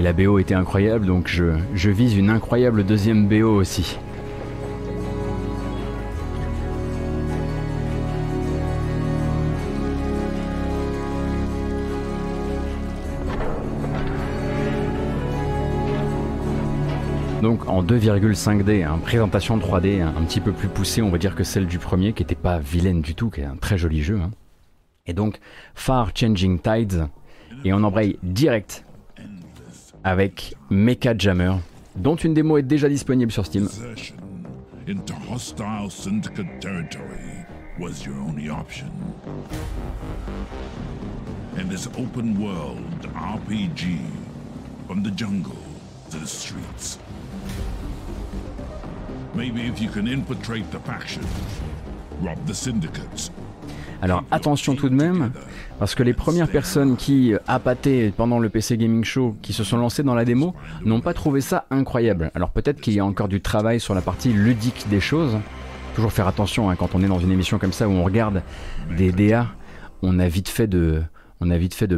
La BO était incroyable, donc je, vise une incroyable deuxième BO aussi. Donc en 2,5D, hein, présentation 3D un, petit peu plus poussée, on va dire que celle du premier, qui n'était pas vilaine du tout, qui est un très joli jeu. Hein. Et donc Far Changing Tides, et on embraye direct avec Mecha Jammer, dont une démo est déjà disponible sur Steam. Into hostile syndicate territory was your only option. In this open world RPG, from the jungle to the streets. Maybe if you can infiltrate the faction, rob the syndicates, alors attention tout de même, parce que les premières personnes qui euh, appâtaient pendant le PC Gaming Show, qui se sont lancées dans la démo, n'ont pas trouvé ça incroyable. Alors peut-être qu'il y a encore du travail sur la partie ludique des choses. Toujours faire attention hein, quand on est dans une émission comme ça où on regarde des DA, on a vite fait de,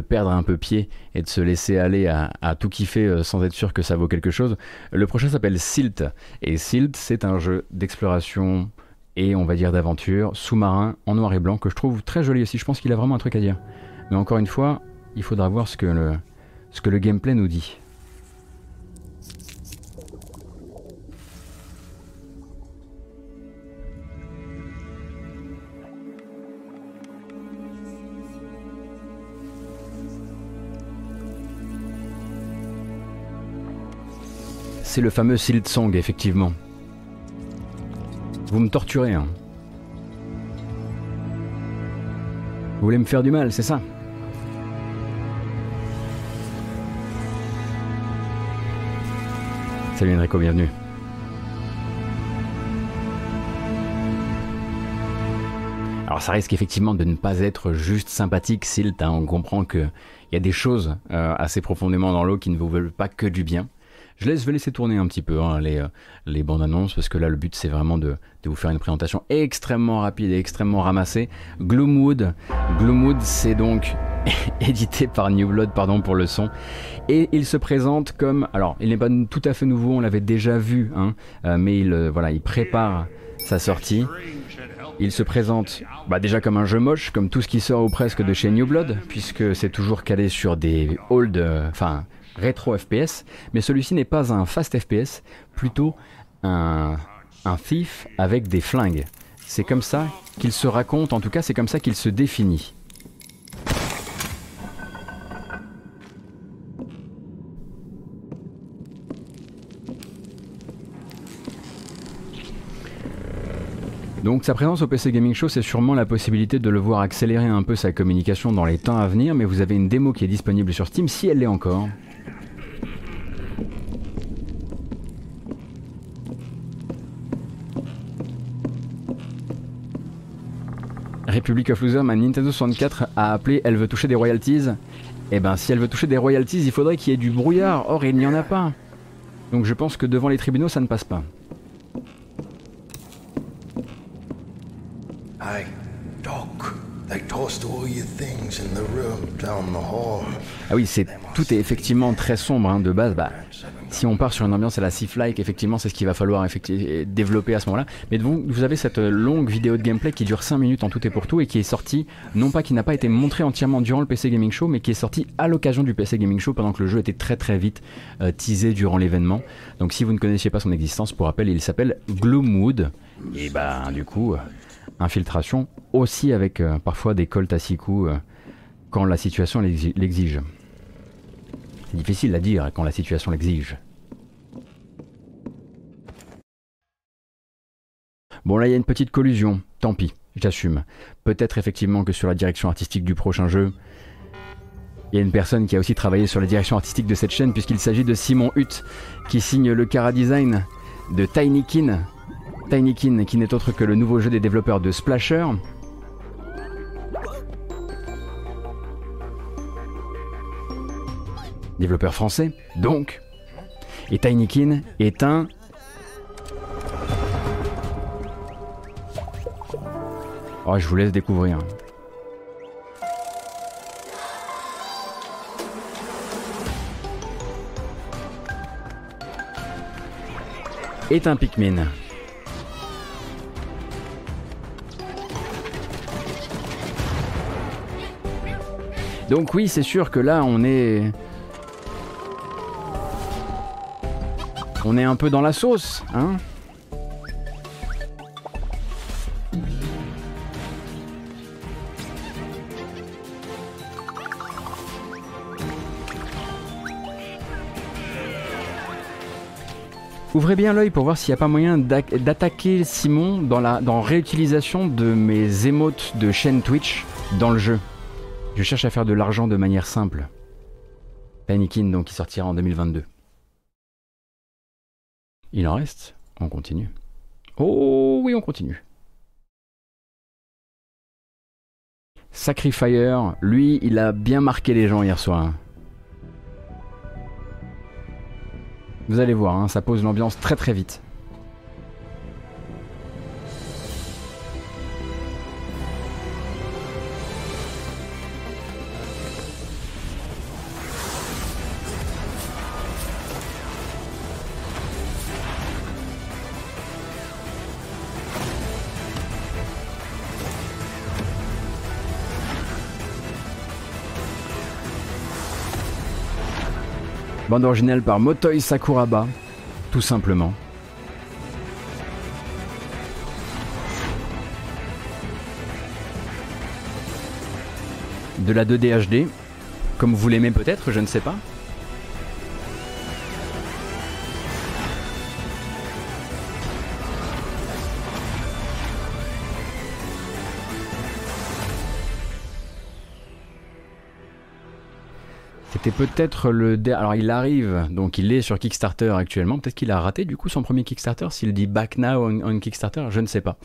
perdre un peu pied et de se laisser aller à, à, tout kiffer euh, sans être sûr que ça vaut quelque chose. Le prochain s'appelle Silt et Silt c'est un jeu d'exploration et on va dire d'aventure, sous-marin en noir et blanc, que je trouve très joli aussi. Je pense qu'il a vraiment un truc à dire. Mais encore une fois, il faudra voir ce que le, ce que le gameplay nous dit. C'est le fameux Silt Song, effectivement. Vous me torturez, hein. Vous voulez me faire du mal, c'est ça? Salut Enrico, bienvenue. Alors ça risque effectivement de ne pas être juste sympathique, Silt. Hein. On comprend qu'il y a des choses euh, assez profondément dans l'eau qui ne vous veulent pas que du bien. Je, laisse, vais laisser tourner un petit peu hein, les, euh, les bandes annonces parce que là le but c'est vraiment de, de, vous faire une présentation extrêmement rapide et extrêmement ramassée. Gloomwood, Gloomwood c'est donc édité par New Blood, pardon pour le son, et il se présente comme, alors il n'est pas tout à fait nouveau, on l'avait déjà vu, hein, euh, mais il euh, voilà il prépare sa sortie. Il se présente bah, déjà comme un jeu moche, comme tout ce qui sort ou presque de chez New Blood, puisque c'est toujours calé sur des old, enfin rétro FPS, mais celui-ci n'est pas un fast FPS, plutôt un, un thief avec des flingues. C'est comme ça qu'il se raconte, en tout cas c'est comme ça qu'il se définit. Donc sa présence au PC Gaming Show, c'est sûrement la possibilité de le voir accélérer un peu sa communication dans les temps à venir, mais vous avez une démo qui est disponible sur Steam si elle l'est encore. Republic of Losers, ma Nintendo 64 a appelé Elle veut toucher des royalties. Eh ben, si elle veut toucher des royalties, il faudrait qu'il y ait du brouillard. Or, il n'y en a pas. Donc je pense que devant les tribunaux, ça ne passe pas. Ah oui, c'est tout est effectivement très sombre hein, de base. Bah, si on part sur une ambiance à la Sif-like, effectivement, c'est ce qu'il va falloir développer à ce moment-là. Mais vous, vous avez cette longue vidéo de gameplay qui dure 5 minutes en tout et pour tout et qui est sortie, non pas qui n'a pas été montrée entièrement durant le PC Gaming Show, mais qui est sortie à l'occasion du PC Gaming Show pendant que le jeu était très très vite euh, teasé durant l'événement. Donc si vous ne connaissiez pas son existence, pour rappel, il s'appelle Gloomwood. Et bah, du coup, euh, infiltration aussi avec euh, parfois des colts à six coups quand la situation l'exige. C'est difficile à dire quand la situation l'exige. Bon là il y a une petite collusion, tant pis, j'assume. Peut-être effectivement que sur la direction artistique du prochain jeu, il y a une personne qui a aussi travaillé sur la direction artistique de cette chaîne puisqu'il s'agit de Simon Hutt qui signe le cara design de Tinykin. Tinykin qui n'est autre que le nouveau jeu des développeurs de Splasher, développeur français, donc. Et Tinykin est un... Oh, je vous laisse découvrir. Est un Pikmin. Donc oui, c'est sûr que là, on est... On est un peu dans la sauce, hein Ouvrez bien l'œil pour voir s'il n'y a pas moyen d'attaquer Simon dans la réutilisation de mes émotes de chaîne Twitch dans le jeu. Je cherche à faire de l'argent de manière simple. Panikin donc qui sortira en 2022. Il en reste On continue. Oh oui, on continue. Sacrifier, lui, il a bien marqué les gens hier soir. Hein. Vous allez voir, hein, ça pose l'ambiance très très vite. Bande originale par Motoi Sakuraba, tout simplement. De la 2D HD, comme vous l'aimez peut-être, je ne sais pas. C'était peut-être le. Alors il arrive, donc il est sur Kickstarter actuellement. Peut-être qu'il a raté du coup son premier Kickstarter. S'il dit Back Now on, Kickstarter, je ne sais pas.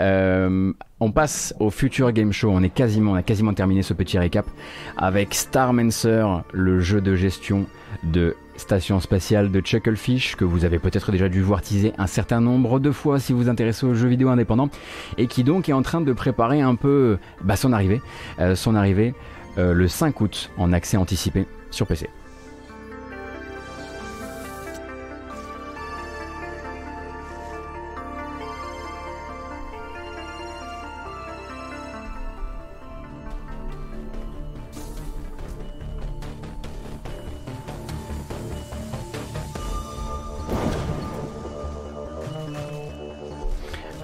Euh, on passe au Future Game Show. On est quasiment, on a quasiment terminé ce petit récap avec Starmancer, le jeu de gestion de station spatiale de Chucklefish que vous avez peut-être déjà dû voir teaser un certain nombre de fois si vous vous intéressez aux jeux vidéo indépendants et qui donc est en train de préparer un peu bah, son arrivée, euh, son arrivée le 5 août en accès anticipé sur PC.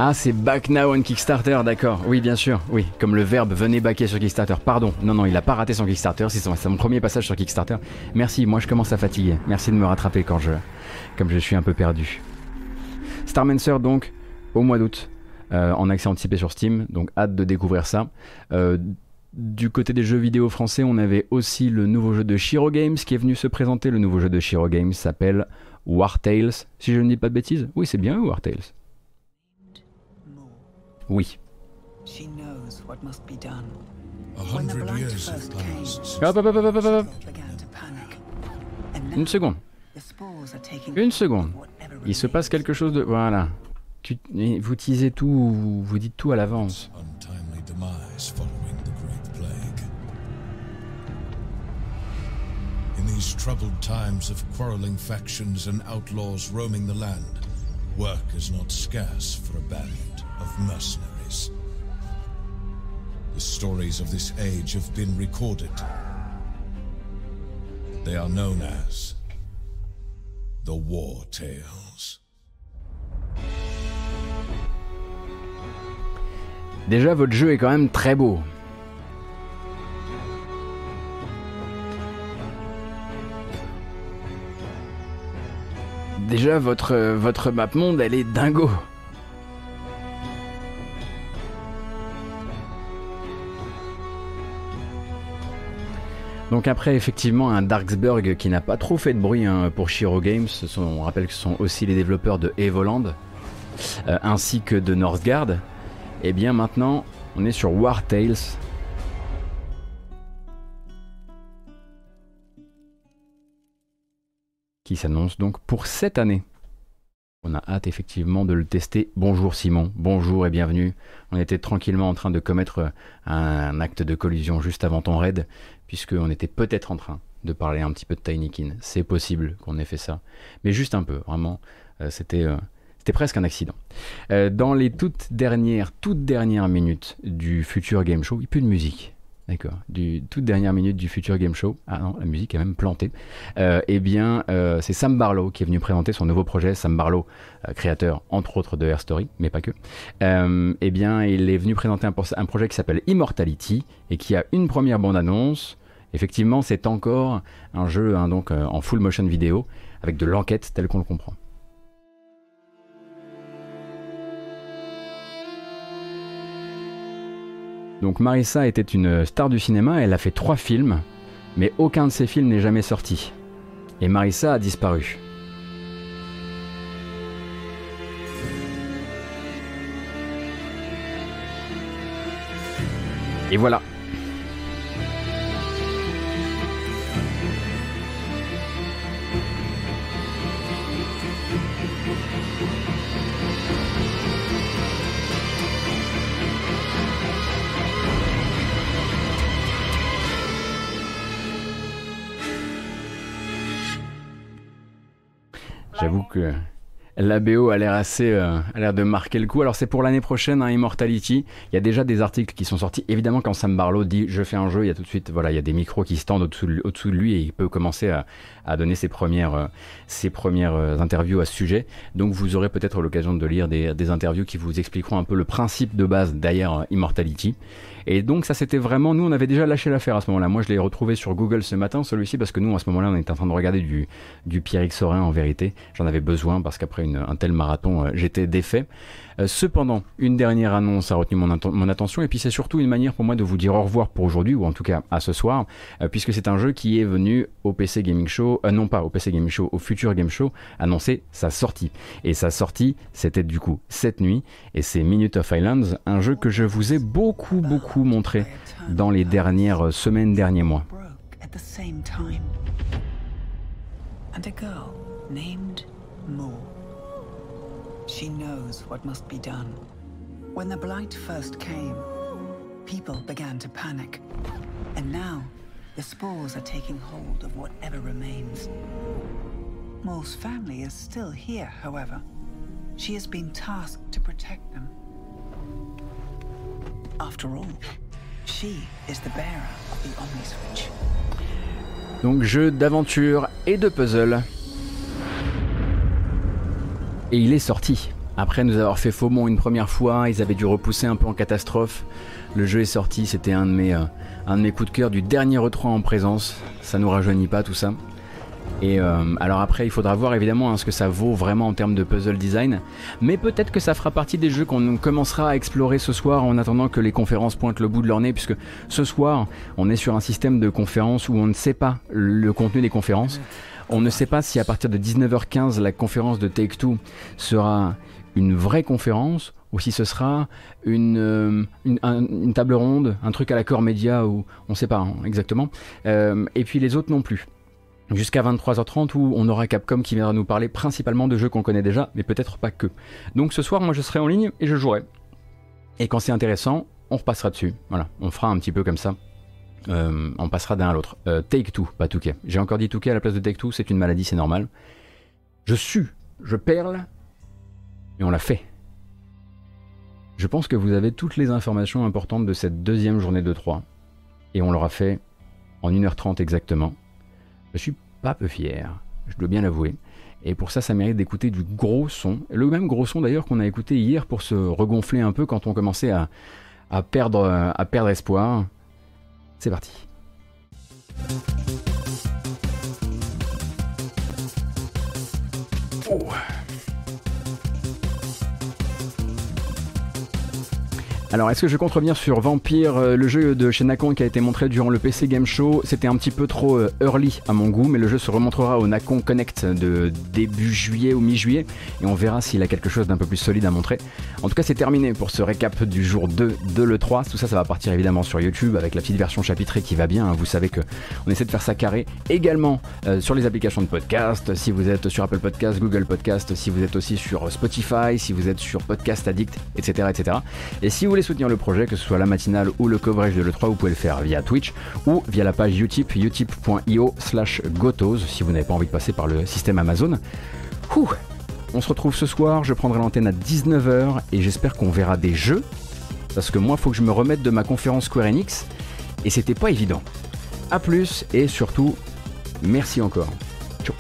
Ah, c'est back now on Kickstarter, d'accord. Oui, bien sûr. Oui, comme le verbe venez backer sur Kickstarter. Pardon. Non, non, il a pas raté son Kickstarter. C'est son, mon premier passage sur Kickstarter. Merci. Moi, je commence à fatiguer. Merci de me rattraper quand je, comme je suis un peu perdu. Starmancer, donc, au mois d'août, euh, en accès anticipé sur Steam. Donc, hâte de découvrir ça. Euh, du côté des jeux vidéo français, on avait aussi le nouveau jeu de Shiro Games qui est venu se présenter. Le nouveau jeu de Shiro Games s'appelle War Tales. Si je ne dis pas de bêtises, oui, c'est bien War Tales. Oui. Une seconde. Une seconde. Il se passe quelque chose de... Voilà. Vous teasez tout, vous dites tout à l'avance. In these troubled times of quarreling factions and outlaws roaming the land, work is not scarce for a band of mercenaries. The stories of this age have been recorded. They are known as the War Tales. Déjà, votre jeu est quand même très beau. Déjà, votre, votre map monde, elle est dingo. Donc après effectivement un Darksburg qui n'a pas trop fait de bruit hein, pour Shiro Games, on rappelle que ce sont aussi les développeurs de Evoland euh, ainsi que de Northgard, et eh bien maintenant on est sur War Tales. qui s'annonce donc pour cette année. On a hâte effectivement de le tester. Bonjour Simon, bonjour et bienvenue. On était tranquillement en train de commettre un acte de collision juste avant ton raid, puisqu'on était peut-être en train de parler un petit peu de Tinykin. C'est possible qu'on ait fait ça, mais juste un peu, vraiment. Euh, c'était euh, c'était presque un accident. Euh, dans les toutes dernières, toutes dernières minutes du futur game show, il n'y a plus de musique. D'accord. Du toute dernière minute du futur game show. Ah non, la musique est même plantée. Euh, eh bien, euh, c'est Sam Barlow qui est venu présenter son nouveau projet. Sam Barlow, euh, créateur entre autres de Air Story, mais pas que. eh bien, il est venu présenter un, projet qui s'appelle Immortality et qui a une première bande-annonce. Effectivement, c'est encore un jeu hein, donc en full motion vidéo avec de l'enquête tel qu'on le comprend. Donc Marissa était une star du cinéma, elle a fait trois films, mais aucun de ces films n'est jamais sorti. Et Marissa a disparu. Et voilà, J'avoue que la BO a l'air assez, euh, a l'air de marquer le coup. Alors c'est pour l'année prochaine, hein, Immortality. Il y a déjà des articles qui sont sortis. Évidemment, quand Sam Barlow dit je fais un jeu, il y a tout de suite, voilà, il y a des micros qui se tendent au-dessous de, lui et il peut commencer à, donner ses premières, euh, ses premières euh, interviews à ce sujet. Donc vous aurez peut-être l'occasion de lire des, des, interviews qui vous expliqueront un peu le principe de base derrière Immortality. Et donc ça c'était vraiment, nous on avait déjà lâché l'affaire à ce moment-là. Moi je l'ai retrouvé sur Google ce matin, celui-ci, parce que nous à ce moment-là on était en train de regarder du, du Pierrick Sorin en vérité. J'en avais besoin parce qu'après un tel marathon euh, j'étais défait. Euh, cependant, une dernière annonce a retenu mon, attention et puis c'est surtout une manière pour moi de vous dire au revoir pour aujourd'hui ou en tout cas à ce soir, euh, puisque c'est un jeu qui est venu au PC Gaming Show, euh, non pas au PC Gaming Show, au Future Game Show, annoncer sa sortie. Et sa sortie, c'était du coup cette nuit et c'est Minute of Islands, un jeu que je vous ai beaucoup beaucoup montré dans les dernières semaines, derniers mois. She knows what must be done. When the Blight first came, people began to panic. And now, the spores are taking hold of whatever remains. Moore's family is still here, however. She has been tasked to protect them. After all, she is the bearer of the Omni Switch. Donc jeu d'aventure et de puzzle et il est sorti. Après nous avoir fait faux bon une première fois, ils avaient dû repousser un peu en catastrophe. Le jeu est sorti, c'était un, de mes, euh, un de mes coups de cœur du dernier E3 en présence. Ça nous rajeunit pas tout ça. Et euh, alors après, il faudra voir évidemment hein, ce que ça vaut vraiment en termes de puzzle design. Mais peut-être que ça fera partie des jeux qu'on commencera à explorer ce soir en attendant que les conférences pointent le bout de leur nez, puisque ce soir, on est sur un système de conférences où on ne sait pas le contenu des conférences. On ne sait pas si à partir de 19h15, la conférence de Take-Two sera une vraie conférence ou si ce sera une, euh, table ronde, un truc à la Core Media ou on ne sait pas hein, exactement. Euh, et puis les autres non plus. Jusqu'à 23h30 où on aura Capcom qui viendra nous parler principalement de jeux qu'on connaît déjà, mais peut-être pas que. Donc ce soir, moi je serai en ligne et je jouerai. Et quand c'est intéressant, on repassera dessus. Voilà, on fera un petit peu comme ça. Euh, on passera d'un à l'autre. Euh, take Two, pas Touquet. J'ai encore dit Touquet à la place de Take Two, c'est une maladie, c'est normal. Je sue, je perle, et on l'a fait. Je pense que vous avez toutes les informations importantes de cette deuxième journée de 3. Et on l'aura fait en 1h30 exactement. Je suis pas peu fier, je dois bien l'avouer. Et pour ça, ça mérite d'écouter du gros son. Le même gros son d'ailleurs qu'on a écouté hier pour se regonfler un peu quand on commençait à, perdre espoir. C'est parti. Oh. Alors, est-ce que je compte revenir sur Vampire, euh, le jeu de chez Nakon qui a été montré durant le PC Game Show? C'était un petit peu trop euh, early à mon goût, mais le jeu se remontrera au Nakon Connect de début juillet ou mi-juillet, et on verra s'il a quelque chose d'un peu plus solide à montrer. En tout cas, c'est terminé pour ce récap du jour 2 de l'E3. Tout ça, ça va partir évidemment sur YouTube avec la petite version chapitrée qui va bien. hein. Vous savez que on essaie de faire ça carré. Également euh, sur les applications de podcast, si vous êtes sur Apple Podcast, Google Podcast, si vous êtes aussi sur Spotify, si vous êtes sur Podcast Addict, etc. etc. Et si vous soutenir le projet, que ce soit la matinale ou le coverage de l'E3, vous pouvez le faire via Twitch ou via la page Utip, utip.io slash gotos, si vous n'avez pas envie de passer par le système Amazon. On se retrouve ce soir, je prendrai l'antenne à 19h et j'espère qu'on verra des jeux, parce que moi, faut que je me remette de ma conférence Square Enix, et c'était pas évident. A plus, et surtout, merci encore. Ciao